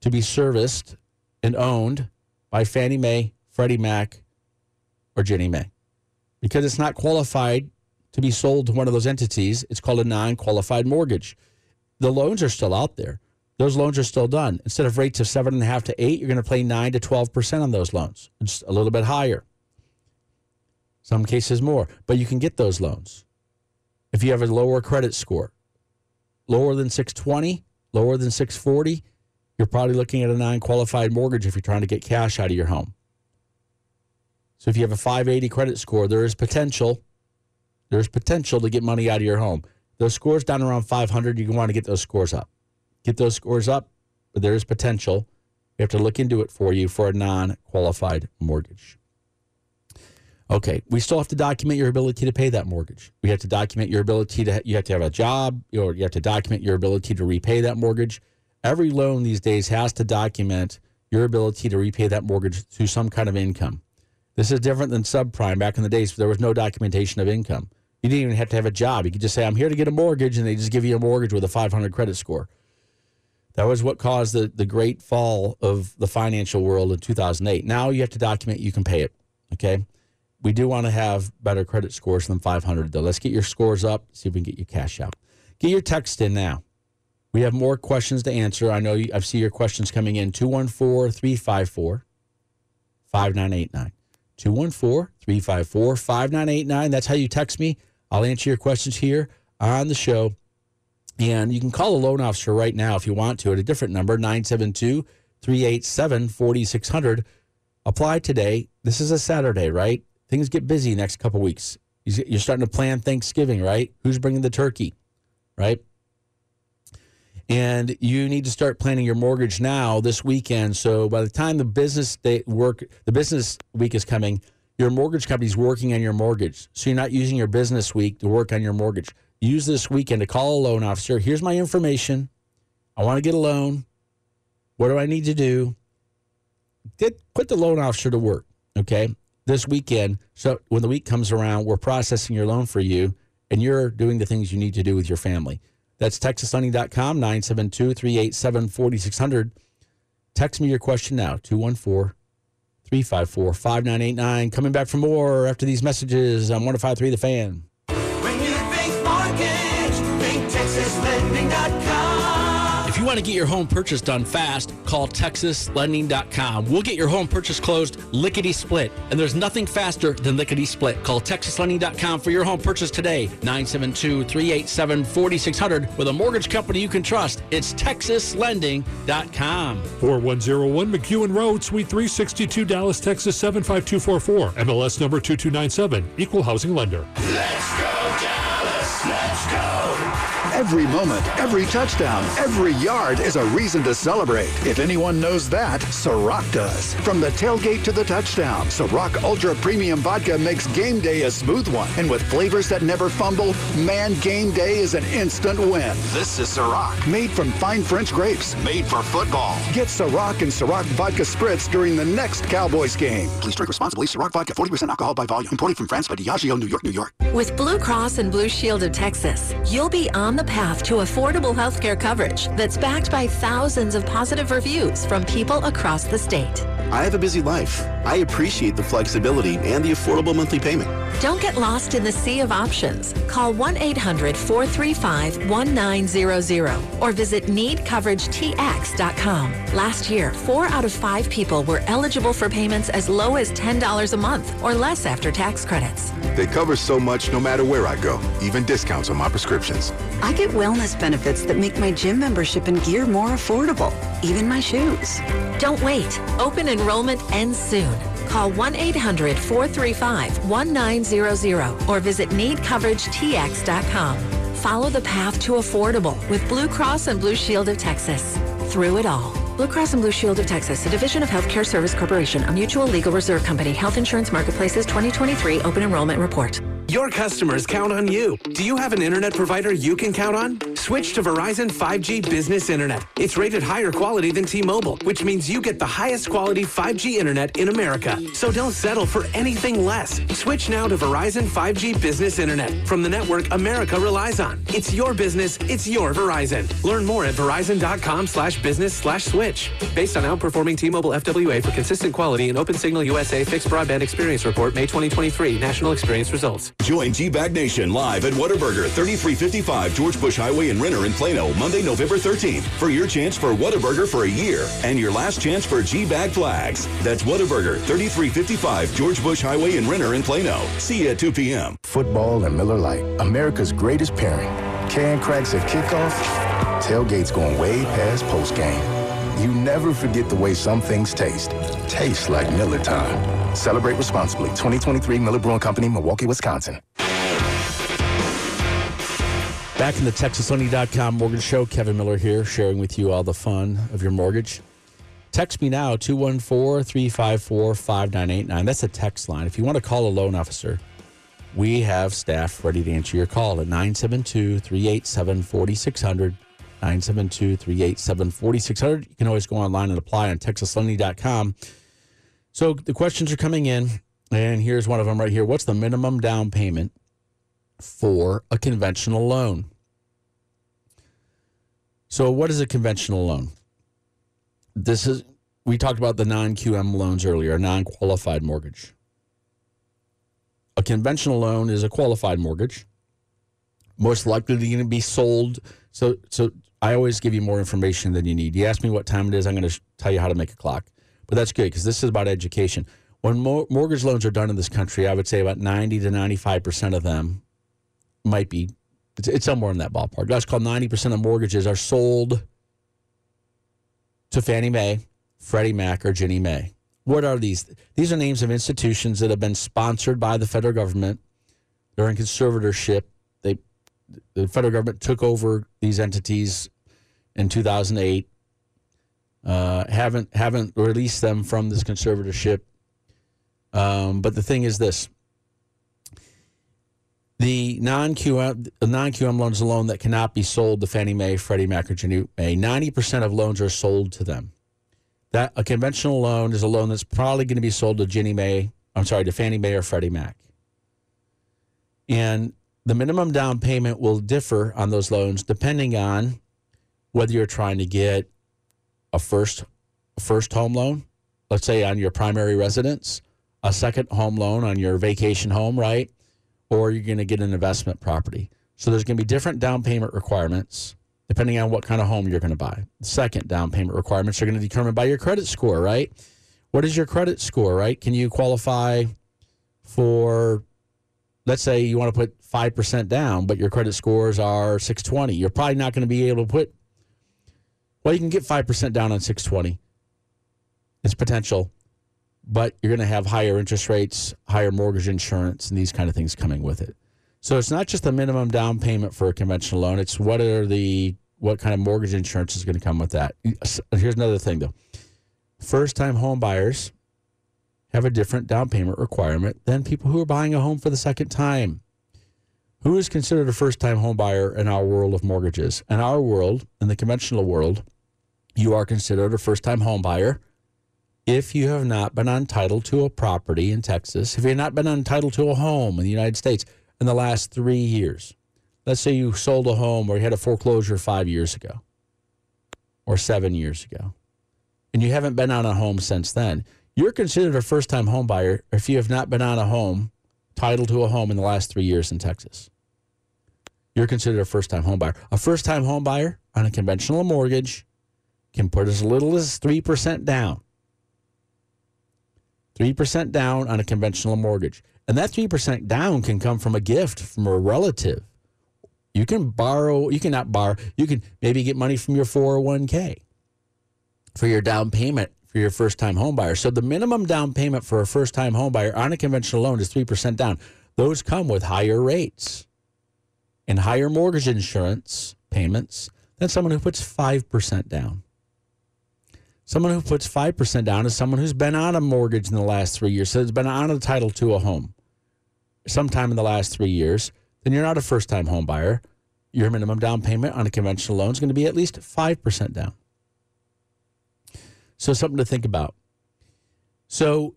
[SPEAKER 7] to be serviced and owned by Fannie Mae, Freddie Mac, or Ginnie Mae. Because it's not qualified to be sold to one of those entities, it's called a non qualified mortgage. The loans are still out there. Those loans are still done. Instead of rates of seven and a half to eight, you're going to pay nine to 12% on those loans. It's a little bit higher. Some cases more, but you can get those loans. If you have a lower credit score, lower than 620, lower than 640, you're probably looking at a non qualified mortgage if you're trying to get cash out of your home. So if you have a 580 credit score, there is potential. There's potential to get money out of your home. Those scores down around 500, you want to get those scores up. Get those scores up, but there is potential. We have to look into it for you for a non qualified mortgage. Okay, we still have to document your ability to pay that mortgage. We have to document your ability to, you have to have a job, or you have to document your ability to repay that mortgage. Every loan these days has to document your ability to repay that mortgage through some kind of income. This is different than subprime. Back in the days, there was no documentation of income. You didn't even have to have a job. You could just say, I'm here to get a mortgage, and they just give you a mortgage with a 500 credit score. That was what caused the, the great fall of the financial world in 2008. Now you have to document you can pay it. Okay. We do want to have better credit scores than 500, though. Let's get your scores up, see if we can get you cash out. Get your text in now. We have more questions to answer. I know you, I see your questions coming in 214 354 5989. 214 354 5989. That's how you text me. I'll answer your questions here on the show. And you can call a loan officer right now if you want to at a different number, 972 387 4600. Apply today. This is a Saturday, right? Things get busy next couple weeks. You're starting to plan Thanksgiving, right? Who's bringing the turkey, right? And you need to start planning your mortgage now this weekend. So by the time the business day work, the business week is coming, your mortgage company's working on your mortgage. So you're not using your business week to work on your mortgage. Use this weekend to call a loan officer. Here's my information. I want to get a loan. What do I need to do? Get, put the loan officer to work. Okay. This weekend. So when the week comes around, we're processing your loan for you and you're doing the things you need to do with your family. That's texaslending.com, 972 387 4600. Text me your question now, 214 354 5989. Coming back for more after these messages on 1053 The Fan. Want to get your home purchase done fast, call TexasLending.com. We'll get your home purchase closed lickety split. And there's nothing faster than lickety split. Call TexasLending.com for your home purchase today. 972 387 4600 with a mortgage company you can trust. It's TexasLending.com.
[SPEAKER 1] 4101 McEwen Road, Suite 362, Dallas, Texas 75244. MLS number 2297. Equal housing lender.
[SPEAKER 13] Let's go, Dallas. Let's go.
[SPEAKER 14] Every moment, every touchdown, every yard is a reason to celebrate. If anyone knows that, Ciroc does. From the tailgate to the touchdown, Ciroc Ultra Premium Vodka makes game day a smooth one. And with flavors that never fumble, man, game day is an instant win.
[SPEAKER 15] This is Ciroc.
[SPEAKER 14] Made from fine French grapes.
[SPEAKER 15] Made for football.
[SPEAKER 14] Get Ciroc and Ciroc Vodka Spritz during the next Cowboys game.
[SPEAKER 15] Please drink responsibly. Ciroc Vodka, 40% alcohol by volume. Imported from France by Diageo, New York, New York.
[SPEAKER 16] With Blue Cross and Blue Shield of Texas, you'll be on the path to affordable health care coverage that's backed by thousands of positive reviews from people across the state.
[SPEAKER 17] I have a busy life. I appreciate the flexibility and the affordable monthly payment.
[SPEAKER 16] Don't get lost in the sea of options. Call 1-800-435-1900 or visit needcoveragetx.com. Last year, four out of five people were eligible for payments as low as $10 a month or less after tax credits.
[SPEAKER 18] They cover so much no matter where I go, even discounts on my prescriptions.
[SPEAKER 19] I get wellness benefits that make my gym membership and gear more affordable, even my shoes.
[SPEAKER 16] Don't wait. Open enrollment ends soon. Call 1-800-435-1900 or visit needcoveragetx.com. Follow the path to affordable with Blue Cross and Blue Shield of Texas. Through it all. Blue Cross and Blue Shield of Texas, a division of Healthcare Service Corporation, a mutual legal reserve company, health insurance marketplaces 2023 open enrollment report.
[SPEAKER 20] Your customers count on you. Do you have an internet provider you can count on? Switch to Verizon 5G Business Internet. It's rated higher quality than T-Mobile, which means you get the highest quality 5G internet in America. So don't settle for anything less. Switch now to Verizon 5G Business Internet from the network America relies on. It's your business, it's your Verizon. Learn more at verizon.com slash business slash switch. Based on outperforming T-Mobile FWA for consistent quality and Open Signal USA Fixed Broadband Experience Report, May 2023, National Experience Results.
[SPEAKER 21] Join G-Bag Nation live at Whataburger, 3355 George Bush Highway in Renner in Plano, Monday, November 13th, for your chance for Whataburger for a year and your last chance for G-Bag flags. That's Whataburger, 3355 George Bush Highway in Renner in Plano. See you at 2 p.m.
[SPEAKER 22] Football and Miller Lite, America's greatest pairing. Can cracks at kickoff, tailgates going way past postgame. You never forget the way some things taste. Taste like Miller time. Celebrate responsibly. 2023 Miller Brewing Company, Milwaukee, Wisconsin.
[SPEAKER 7] Back in the TexasLending.com mortgage show, Kevin Miller here, sharing with you all the fun of your mortgage. Text me now, 214 354 5989. That's a text line. If you want to call a loan officer, we have staff ready to answer your call at 972 387 4600. 972 387 4600. You can always go online and apply on TexasLending.com. So the questions are coming in, and here's one of them right here. What's the minimum down payment for a conventional loan? So, what is a conventional loan? This is, we talked about the non QM loans earlier, non qualified mortgage. A conventional loan is a qualified mortgage, most likely going to be sold. So, so I always give you more information than you need. You ask me what time it is, I'm going to tell you how to make a clock. But that's good because this is about education. When mo- mortgage loans are done in this country, I would say about 90 to 95% of them might be, it's, it's somewhere in that ballpark. That's called 90% of mortgages are sold to Fannie Mae, Freddie Mac, or Ginnie Mae. What are these? These are names of institutions that have been sponsored by the federal government. They're in conservatorship. They, the federal government took over these entities in 2008. Uh, haven't haven't released them from this conservatorship. Um, but the thing is this: the non QM non QM that cannot be sold to Fannie Mae, Freddie Mac, or Ginnie Mae. Ninety percent of loans are sold to them. That a conventional loan is a loan that's probably going to be sold to Ginnie Mae. I'm sorry, to Fannie Mae or Freddie Mac. And the minimum down payment will differ on those loans depending on whether you're trying to get a first a first home loan, let's say on your primary residence, a second home loan on your vacation home, right? Or you're going to get an investment property. So there's going to be different down payment requirements depending on what kind of home you're going to buy. Second down payment requirements are going to be determined by your credit score, right? What is your credit score, right? Can you qualify for let's say you want to put 5% down, but your credit scores are 620. You're probably not going to be able to put well, you can get 5% down on 620. It's potential, but you're going to have higher interest rates, higher mortgage insurance, and these kind of things coming with it. So it's not just the minimum down payment for a conventional loan. It's what are the what kind of mortgage insurance is going to come with that. Here's another thing though. First time home buyers have a different down payment requirement than people who are buying a home for the second time. Who is considered a first time home buyer in our world of mortgages? In our world, in the conventional world, you are considered a first time home buyer if you have not been entitled to a property in Texas, if you've not been entitled to a home in the United States in the last three years. Let's say you sold a home or you had a foreclosure five years ago or seven years ago, and you haven't been on a home since then. You're considered a first time home buyer if you have not been on a home, titled to a home in the last three years in Texas. You're considered a first time home buyer. A first time home buyer on a conventional mortgage can put as little as 3% down. 3% down on a conventional mortgage. And that 3% down can come from a gift from a relative. You can borrow, you cannot borrow, you can maybe get money from your 401k for your down payment for your first time home buyer. So the minimum down payment for a first time home buyer on a conventional loan is 3% down. Those come with higher rates and higher mortgage insurance payments than someone who puts 5% down. Someone who puts 5% down is someone who's been on a mortgage in the last three years, so has been on a title to a home. sometime in the last three years, then you're not a first time home buyer. Your minimum down payment on a conventional loan is going to be at least 5% down. So, something to think about. So,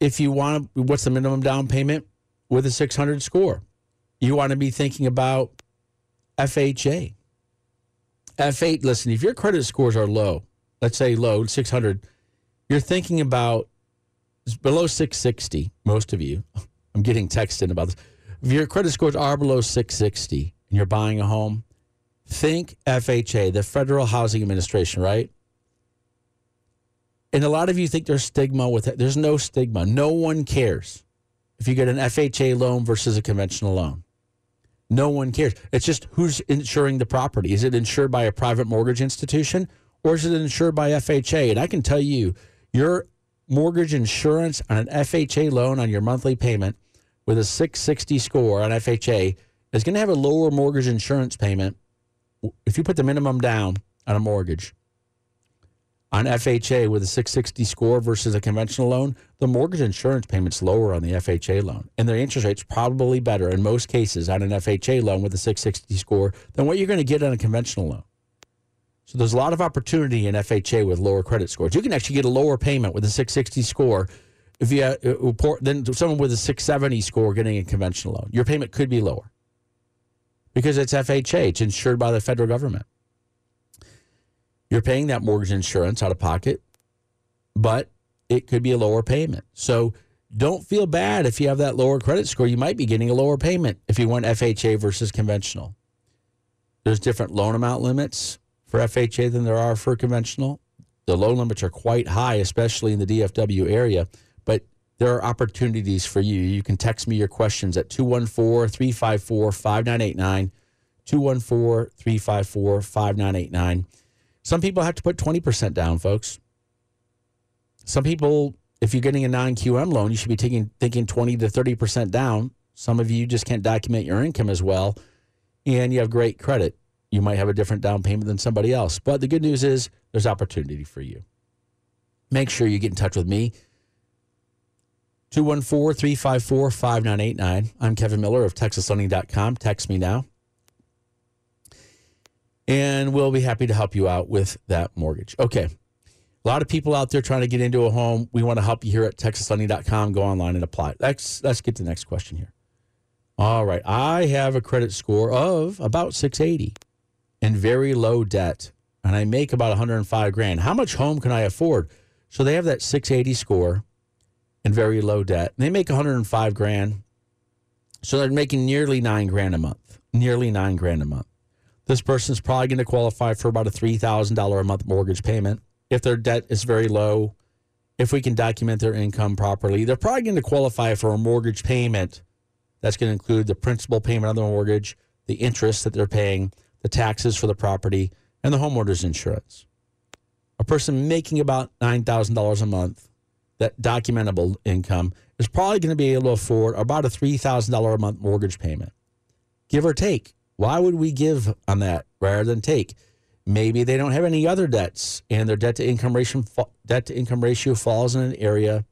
[SPEAKER 7] if you want, to, what's the minimum down payment with a 600 score? You want to be thinking about FHA. F8, listen, if your credit scores are low, let's say low, 600, you're thinking about below 660, most of you. (laughs) I'm getting texted about this. If your credit scores are below 660 and you're buying a home, think FHA, the Federal Housing Administration, right? And a lot of you think there's stigma with it. There's no stigma. No one cares if you get an FHA loan versus a conventional loan. No one cares. It's just who's insuring the property. Is it insured by a private mortgage institution or is it insured by FHA? And I can tell you, your mortgage insurance on an FHA loan on your monthly payment with a 660 score on FHA is going to have a lower mortgage insurance payment if you put the minimum down on a mortgage on FHA with a 660 score versus a conventional loan, the mortgage insurance payment's lower on the FHA loan. And the interest rate's probably better in most cases on an FHA loan with a 660 score than what you're going to get on a conventional loan. So there's a lot of opportunity in FHA with lower credit scores. You can actually get a lower payment with a 660 score if you uh, than someone with a 670 score getting a conventional loan. Your payment could be lower because it's FHA. It's insured by the federal government. You're paying that mortgage insurance out of pocket, but it could be a lower payment. So don't feel bad if you have that lower credit score. You might be getting a lower payment if you went FHA versus conventional. There's different loan amount limits for FHA than there are for conventional. The loan limits are quite high, especially in the DFW area, but there are opportunities for you. You can text me your questions at 214 354 5989. 214 354 5989. Some people have to put 20% down, folks. Some people, if you're getting a non QM loan, you should be taking thinking 20 to 30% down. Some of you just can't document your income as well, and you have great credit. You might have a different down payment than somebody else. But the good news is there's opportunity for you. Make sure you get in touch with me. 214 354 5989. I'm Kevin Miller of TexasLending.com. Text me now and we'll be happy to help you out with that mortgage. Okay. A lot of people out there trying to get into a home. We want to help you here at texaslending.com. Go online and apply. Let's let's get to the next question here. All right. I have a credit score of about 680 and very low debt, and I make about 105 grand. How much home can I afford? So they have that 680 score and very low debt. They make 105 grand. So they're making nearly nine grand a month. Nearly nine grand a month this person's probably going to qualify for about a $3,000 a month mortgage payment. If their debt is very low, if we can document their income properly, they're probably going to qualify for a mortgage payment that's going to include the principal payment on the mortgage, the interest that they're paying, the taxes for the property, and the homeowner's insurance. A person making about $9,000 a month, that documentable income, is probably going to be able to afford about a $3,000 a month mortgage payment, give or take. Why would we give on that rather than take? Maybe they don't have any other debts, and their debt to income ratio debt to income ratio falls in an area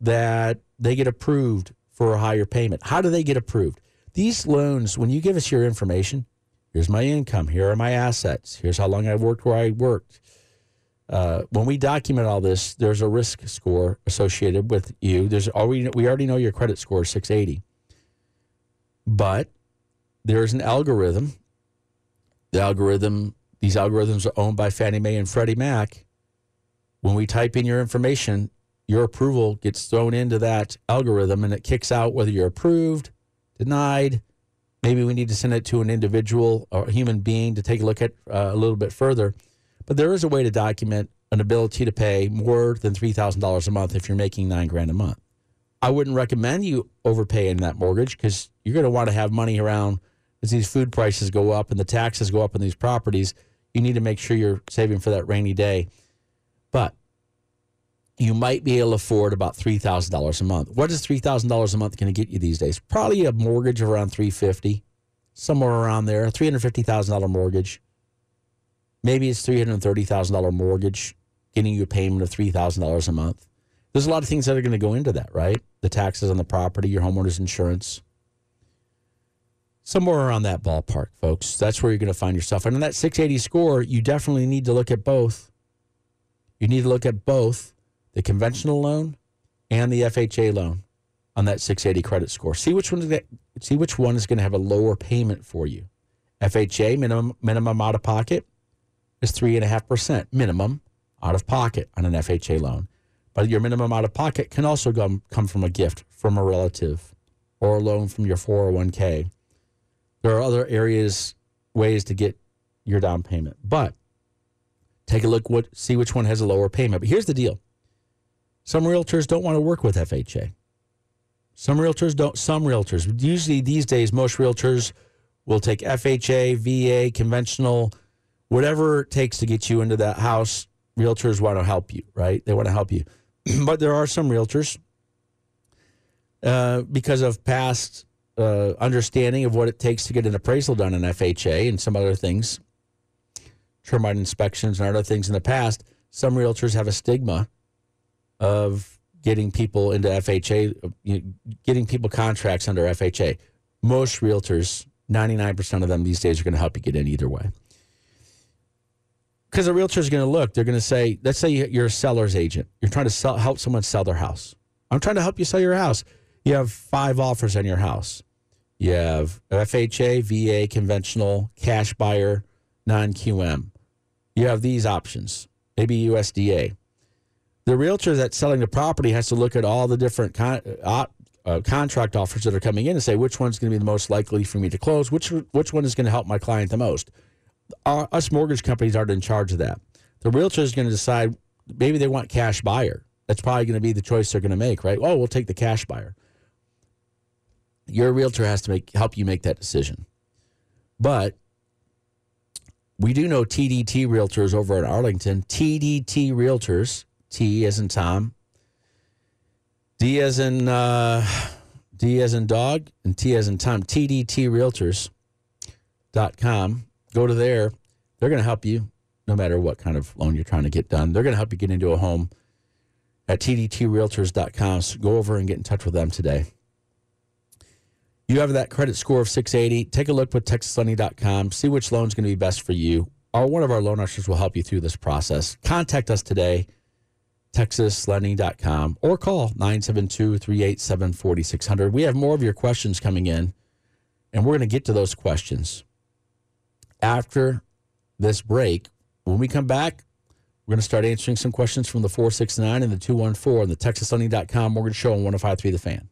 [SPEAKER 7] that they get approved for a higher payment. How do they get approved? These loans, when you give us your information, here's my income, here are my assets, here's how long I worked where I worked. Uh, when we document all this, there's a risk score associated with you. There's already we already know your credit score is 680, but there's an algorithm. The algorithm, these algorithms are owned by Fannie Mae and Freddie Mac. When we type in your information, your approval gets thrown into that algorithm and it kicks out whether you're approved, denied. Maybe we need to send it to an individual or a human being to take a look at uh, a little bit further. But there is a way to document an ability to pay more than $3,000 a month if you're making nine grand a month. I wouldn't recommend you overpaying that mortgage because you're going to want to have money around as these food prices go up and the taxes go up on these properties, you need to make sure you're saving for that rainy day. But you might be able to afford about three thousand dollars a month. What is three thousand dollars a month going to get you these days? Probably a mortgage of around three fifty, somewhere around there. Three hundred fifty thousand dollar mortgage. Maybe it's three hundred thirty thousand dollar mortgage, getting you a payment of three thousand dollars a month. There's a lot of things that are going to go into that, right? The taxes on the property, your homeowner's insurance. Somewhere around that ballpark, folks. That's where you're going to find yourself. And on that 680 score, you definitely need to look at both. You need to look at both the conventional loan and the FHA loan on that 680 credit score. See which one is that, see which one is going to have a lower payment for you. FHA minimum minimum out of pocket is three and a half percent minimum out of pocket on an FHA loan. But your minimum out of pocket can also come, come from a gift from a relative or a loan from your 401k. There are other areas, ways to get your down payment. But take a look what see which one has a lower payment. But here's the deal. Some realtors don't want to work with FHA. Some realtors don't some realtors. Usually these days most realtors will take FHA, VA, conventional, whatever it takes to get you into that house. Realtors want to help you, right? They want to help you. (clears throat) but there are some realtors, uh, because of past uh, understanding of what it takes to get an appraisal done in FHA and some other things, termite inspections and other things in the past, some realtors have a stigma of getting people into FHA, getting people contracts under FHA. Most realtors, 99% of them these days are going to help you get in either way. Because a realtor is going to look, they're going to say, let's say you're a seller's agent. You're trying to sell, help someone sell their house. I'm trying to help you sell your house. You have five offers on your house. You have FHA, VA, conventional, cash buyer, non QM. You have these options, maybe USDA. The realtor that's selling the property has to look at all the different con- uh, uh, contract offers that are coming in and say which one's going to be the most likely for me to close, which which one is going to help my client the most. Us mortgage companies aren't in charge of that. The realtor is going to decide maybe they want cash buyer. That's probably going to be the choice they're going to make, right? Oh, we'll take the cash buyer. Your realtor has to make help you make that decision. But we do know TDT Realtors over at Arlington. TDT Realtors, T as in Tom, D as in uh, D as in dog, and T as in Tom. TDT Realtors.com. Go to there. They're going to help you no matter what kind of loan you're trying to get done. They're going to help you get into a home at tdtrealtors.com. So go over and get in touch with them today. You have that credit score of 680. Take a look with texaslending.com. See which loan is going to be best for you. Or one of our loan officers will help you through this process. Contact us today, texaslending.com, or call 972 387 4600. We have more of your questions coming in, and we're going to get to those questions after this break. When we come back, we're going to start answering some questions from the 469 and the 214 on the texaslending.com mortgage show on 1053 The Fan.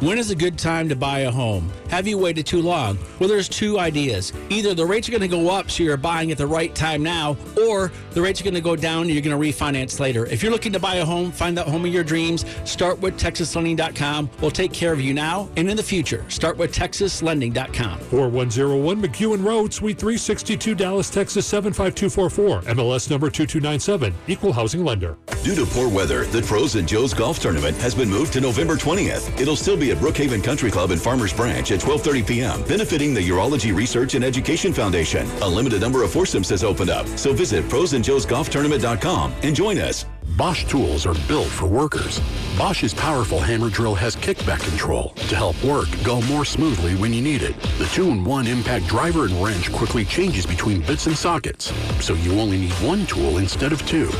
[SPEAKER 13] When
[SPEAKER 23] is a good time to buy a home? Have you waited too long? Well, there's two ideas. Either the rates are going to go up, so you're buying at the right time now, or the rates are going to go down and you're going to refinance later. If you're looking to buy a home, find that home of your dreams, start with TexasLending.com. We'll take care of you now and in the future. Start with TexasLending.com.
[SPEAKER 1] 4101 McEwen Road, Suite 362, Dallas, Texas 75244. MLS number 2297. Equal housing lender.
[SPEAKER 21] Due to poor weather, the Pros and Joe's Golf Tournament has been moved to November 20th. It'll still be at Brookhaven Country Club and Farmers Branch at 12:30 p.m., benefiting the Urology Research and Education Foundation. A limited number of foursomes has opened up, so visit prosandjoesgolftournament.com and join us.
[SPEAKER 24] Bosch tools are built for workers. Bosch's powerful hammer drill has kickback control to help work go more smoothly when you need it. The two-in-one impact driver and wrench quickly changes between bits and sockets, so you only need one tool instead of two.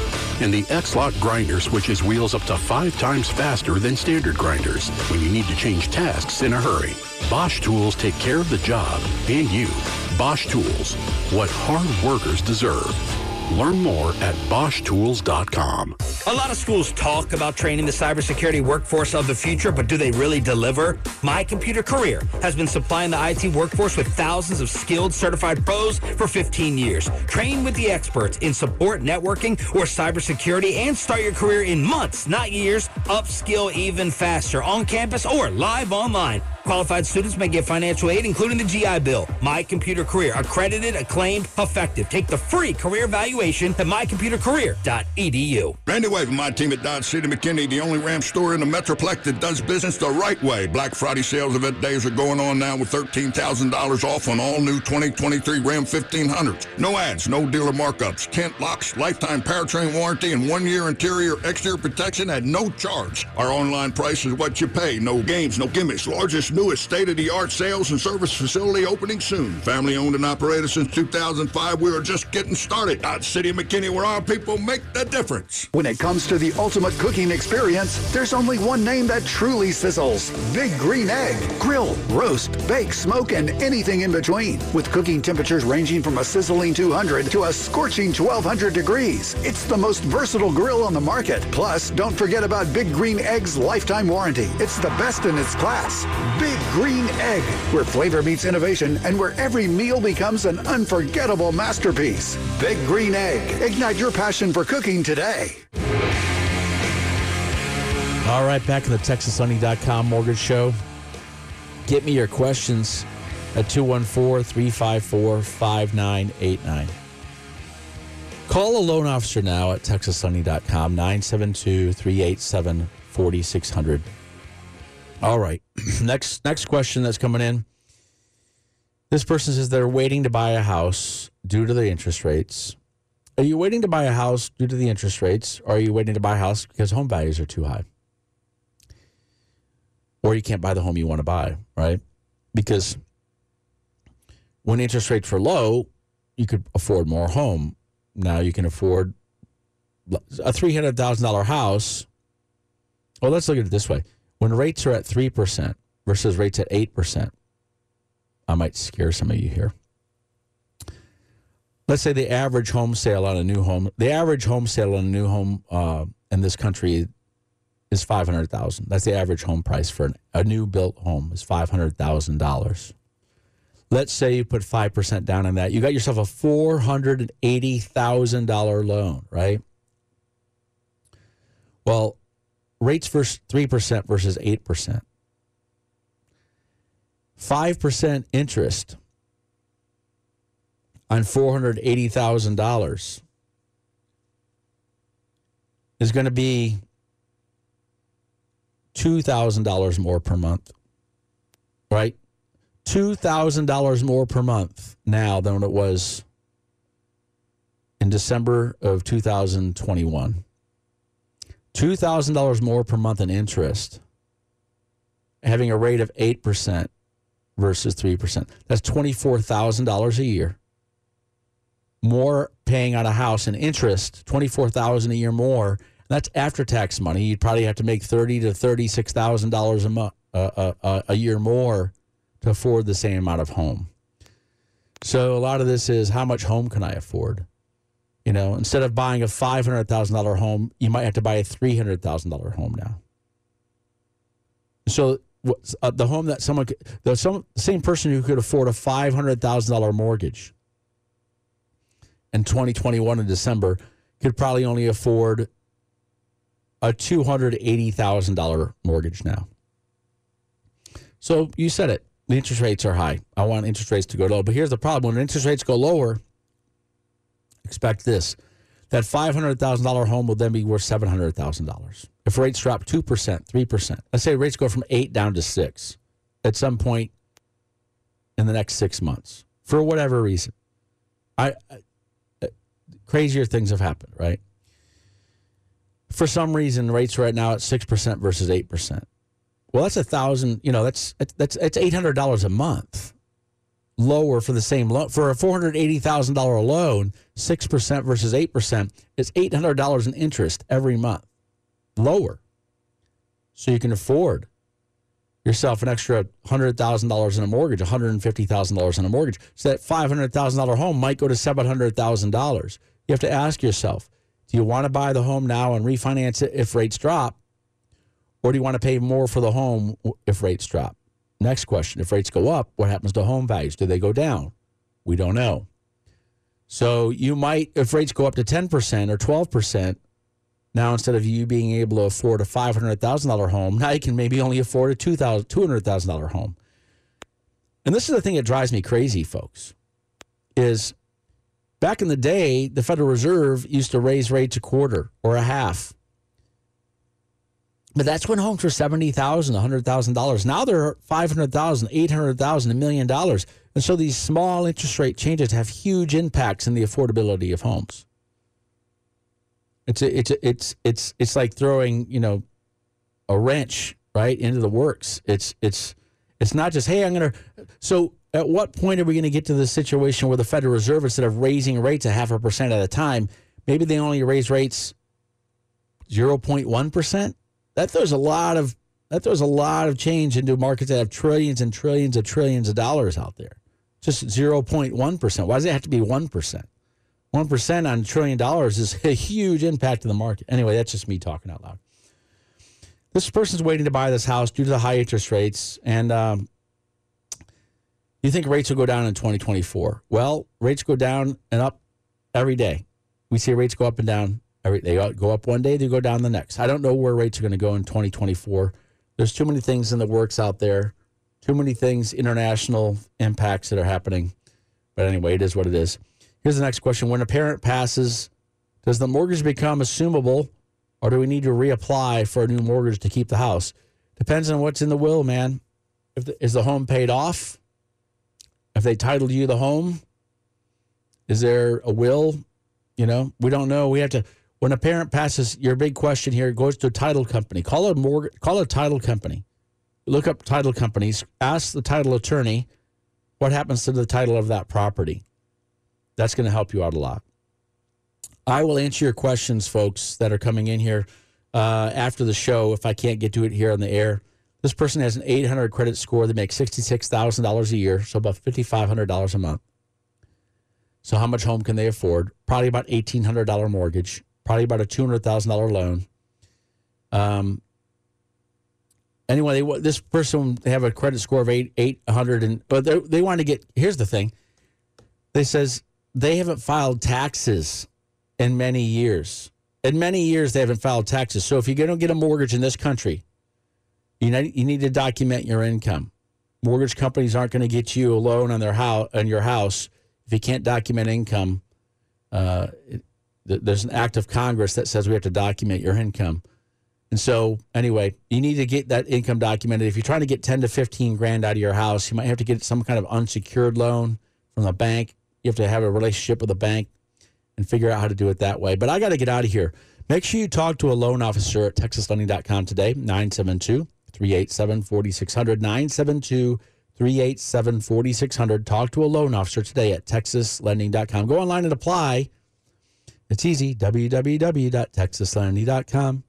[SPEAKER 24] And the X-Lock grinder switches wheels up to five times faster than standard grinders when you need to change tasks in a hurry. Bosch tools take care of the job and you. Bosch tools, what hard workers deserve. Learn more at BoschTools.com.
[SPEAKER 25] A lot of schools talk about training the cybersecurity workforce of the future, but do they really deliver? My Computer Career has been supplying the IT workforce with thousands of skilled certified pros for 15 years. Train with the experts in support, networking, or cybersecurity and start your career in months, not years. Upskill even faster on campus or live online. Qualified students may get financial aid, including the GI Bill. My Computer Career, accredited, acclaimed, effective. Take the free career evaluation at mycomputercareer.edu.
[SPEAKER 26] Randy White and my team at Dodge City McKinney, the only Ram store in the Metroplex that does business the right way. Black Friday sales event days are going on now with $13,000 off on all new 2023 Ram 1500s. No ads, no dealer markups, tent locks, lifetime powertrain warranty, and one-year interior exterior protection at no charge. Our online price is what you pay. No games, no gimmicks. Largest, newest, state-of-the-art sales and service facility opening soon. Family owned and operated since 2005. We are just getting started. Dodge City McKinney, where our people make the difference.
[SPEAKER 14] When it comes to the ultimate cooking experience, there's only one name that truly sizzles Big Green Egg. Grill, roast, bake, smoke, and anything in between. With cooking temperatures ranging from a sizzling 200 to a scorching 1200 degrees. It's the most versatile grill on the market. Plus, don't forget about Big Green Egg's lifetime warranty. It's the best in its class. Big Green Egg, where flavor meets innovation and where every meal becomes an unforgettable masterpiece. Big Green Egg. Ignite your passion for cooking today.
[SPEAKER 7] All right, back in the TexasLending.com mortgage show. Get me your questions at 214 354 5989. Call a loan officer now at TexasLending.com, 972 387 4600. All right. (clears throat) next, next question that's coming in. This person says they're waiting to buy a house due to the interest rates. Are you waiting to buy a house due to the interest rates, or are you waiting to buy a house because home values are too high? Or you can't buy the home you want to buy, right? Because when interest rates were low, you could afford more home. Now you can afford a $300,000 house. Well, let's look at it this way. When rates are at 3% versus rates at 8%, I might scare some of you here. Let's say the average home sale on a new home, the average home sale on a new home uh, in this country is 500000 That's the average home price for an, a new built home is $500,000. Let's say you put 5% down on that. You got yourself a $480,000 loan, right? Well, rates versus 3% versus 8%. 5% interest on $480,000 is going to be $2,000 more per month, right? $2,000 more per month now than it was in December of 2021. $2,000 more per month in interest, having a rate of 8% versus 3%. That's $24,000 a year. More paying on a house in interest, 24000 a year more. That's after tax money. You'd probably have to make thirty to $36,000 a month uh, uh, a year more to afford the same amount of home. So a lot of this is how much home can I afford? You know, instead of buying a five hundred thousand dollar home, you might have to buy a three hundred thousand dollar home now. So uh, the home that someone, the some same person who could afford a five hundred thousand dollar mortgage in twenty twenty one in December could probably only afford a two hundred eighty thousand dollar mortgage now. So you said it. The interest rates are high. I want interest rates to go low. But here's the problem when interest rates go lower, expect this that $500,000 home will then be worth $700,000. If rates drop 2%, 3%, let's say rates go from 8 down to 6 at some point in the next 6 months for whatever reason. I, I crazier things have happened, right? For some reason rates right now at 6% versus 8%. Well, that's a thousand. You know, that's that's that's eight hundred dollars a month lower for the same loan for a four hundred eighty thousand dollar loan. Six percent versus eight percent is eight hundred dollars in interest every month lower. So you can afford yourself an extra hundred thousand dollars in a mortgage, one hundred and fifty thousand dollars in a mortgage. So that five hundred thousand dollar home might go to seven hundred thousand dollars. You have to ask yourself: Do you want to buy the home now and refinance it if rates drop? Or do you want to pay more for the home if rates drop? Next question if rates go up, what happens to home values? Do they go down? We don't know. So you might, if rates go up to 10% or 12%, Now, instead of you being able to afford a $500,000 home, now you can maybe only afford a $200,000 $200,000 home. And this is the thing that drives me crazy, folks, is back in the day, the Federal Reserve used to raise rates a quarter or a half. But that's when homes were $70,000, $100,000. Now they're $500,000, $800,000, a million dollars. And so these small interest rate changes have huge impacts in the affordability of homes. It's a, it's a, it's it's it's like throwing, you know, a wrench right into the works. It's it's it's not just hey, I'm to so at what point are we going to get to the situation where the Federal Reserve instead of raising rates a half a percent at a time, maybe they only raise rates 0.1%? That throws a lot of that throws a lot of change into markets that have trillions and trillions of trillions of dollars out there. Just 0.1%. Why does it have to be 1%? 1% on a trillion dollars is a huge impact to the market. Anyway, that's just me talking out loud. This person's waiting to buy this house due to the high interest rates. And um, you think rates will go down in 2024? Well, rates go down and up every day. We see rates go up and down. Every, they go up one day, they go down the next. I don't know where rates are going to go in 2024. There's too many things in the works out there, too many things, international impacts that are happening. But anyway, it is what it is. Here's the next question. When a parent passes, does the mortgage become assumable or do we need to reapply for a new mortgage to keep the house? Depends on what's in the will, man. If the, is the home paid off? If they titled you the home? Is there a will? You know, we don't know. We have to when a parent passes, your big question here goes to a title company. Call a mortgage, call a title company. Look up title companies. Ask the title attorney what happens to the title of that property. That's going to help you out a lot. I will answer your questions, folks, that are coming in here uh, after the show if I can't get to it here on the air. This person has an 800 credit score. They make $66,000 a year, so about $5,500 a month. So, how much home can they afford? Probably about $1,800 mortgage, probably about a $200,000 loan. Um, anyway, they, this person they have a credit score of eight, 800, and but they, they want to get. Here's the thing. They says they haven't filed taxes in many years. In many years, they haven't filed taxes. So if you're going to get a mortgage in this country, you need, you need to document your income. Mortgage companies aren't going to get you a loan on their house on your house if you can't document income. Uh, it, there's an act of Congress that says we have to document your income. And so, anyway, you need to get that income documented. If you're trying to get 10 to 15 grand out of your house, you might have to get some kind of unsecured loan from the bank. You have to have a relationship with a bank and figure out how to do it that way. But I got to get out of here. Make sure you talk to a loan officer at texaslending.com today, 972 387 4600. 972 387 4600. Talk to a loan officer today at texaslending.com. Go online and apply. It's easy www.texaslending.com.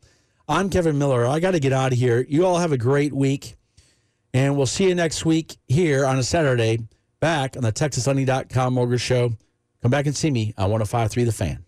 [SPEAKER 7] I'm Kevin Miller. I got to get out of here. You all have a great week, and we'll see you next week here on a Saturday back on the TexasLending.com Mortgage Show. Come back and see me on 1053 The Fan.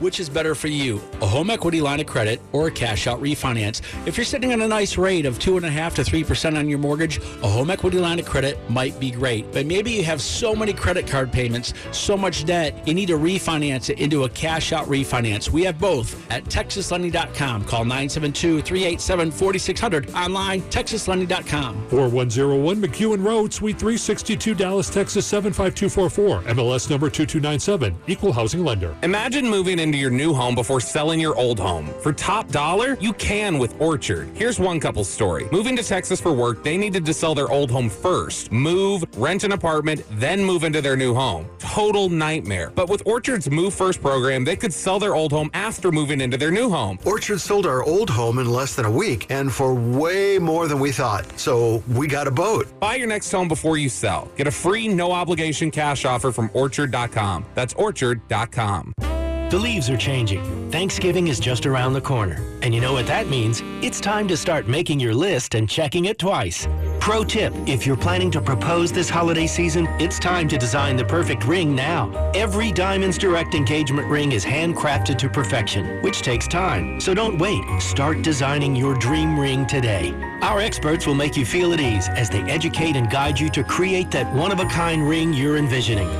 [SPEAKER 23] Which is better for you, a home equity line of credit or a cash out refinance? If you're sitting on a nice rate of 2.5 to 3% on your mortgage, a home equity line of credit might be great. But maybe you have so many credit card payments, so much debt, you need to refinance it into a cash out refinance. We have both at texaslending.com. Call 972 387 4600. Online, texaslending.com.
[SPEAKER 1] 4101 McEwen Road, Suite 362, Dallas, Texas 75244. MLS number 2297. Equal housing lender.
[SPEAKER 27] Imagine moving into your new home before selling your old home. For top dollar, you can with Orchard. Here's one couple's story. Moving to Texas for work, they needed to sell their old home first, move, rent an apartment, then move into their new home. Total nightmare. But with Orchard's Move First program, they could sell their old home after moving into their new home.
[SPEAKER 28] Orchard sold our old home in less than a week and for way more than we thought. So we got a boat.
[SPEAKER 27] Buy your next home before you sell. Get a free, no obligation cash offer from Orchard.com. That's Orchard.com.
[SPEAKER 29] The leaves are changing. Thanksgiving is just around the corner. And you know what that means? It's time to start making your list and checking it twice. Pro tip, if you're planning to propose this holiday season, it's time to design the perfect ring now. Every Diamonds Direct engagement ring is handcrafted to perfection, which takes time. So don't wait. Start designing your dream ring today. Our experts will make you feel at ease as they educate and guide you to create that one-of-a-kind ring you're envisioning.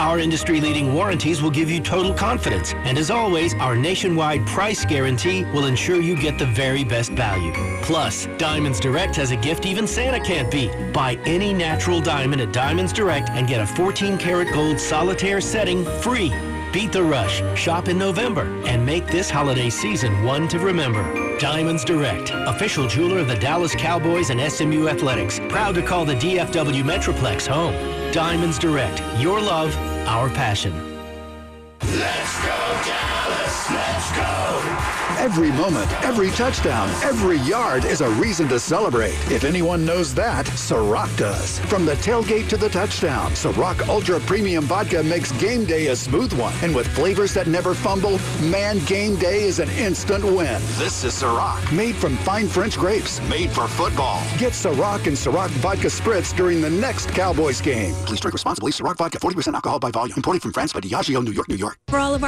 [SPEAKER 29] Our industry-leading warranties will give you total confidence. And as always, our nationwide price guarantee will ensure you get the very best value. Plus, Diamonds Direct has a gift even Santa can't beat. Buy any natural diamond at Diamonds Direct and get a 14 karat gold solitaire setting free. Beat the rush, shop in November, and make this holiday season one to remember. Diamonds Direct, official jeweler of the Dallas Cowboys and SMU Athletics. Proud to call the DFW Metroplex home. Diamonds Direct, your love, our passion.
[SPEAKER 13] Let's go, Dallas. Let's go.
[SPEAKER 14] Every moment, every touchdown, every yard is a reason to celebrate. If anyone knows that, Ciroc does. From the tailgate to the touchdown, Ciroc Ultra Premium Vodka makes game day a smooth one. And with flavors that never fumble, man, game day is an instant win.
[SPEAKER 15] This is Ciroc.
[SPEAKER 14] Made from fine French grapes.
[SPEAKER 15] Made for football.
[SPEAKER 14] Get Ciroc and Ciroc Vodka Spritz during the next Cowboys game.
[SPEAKER 15] Please drink responsibly. Ciroc Vodka, 40% alcohol by volume. Imported from France by Diageo, New York, New York.
[SPEAKER 16] For all of our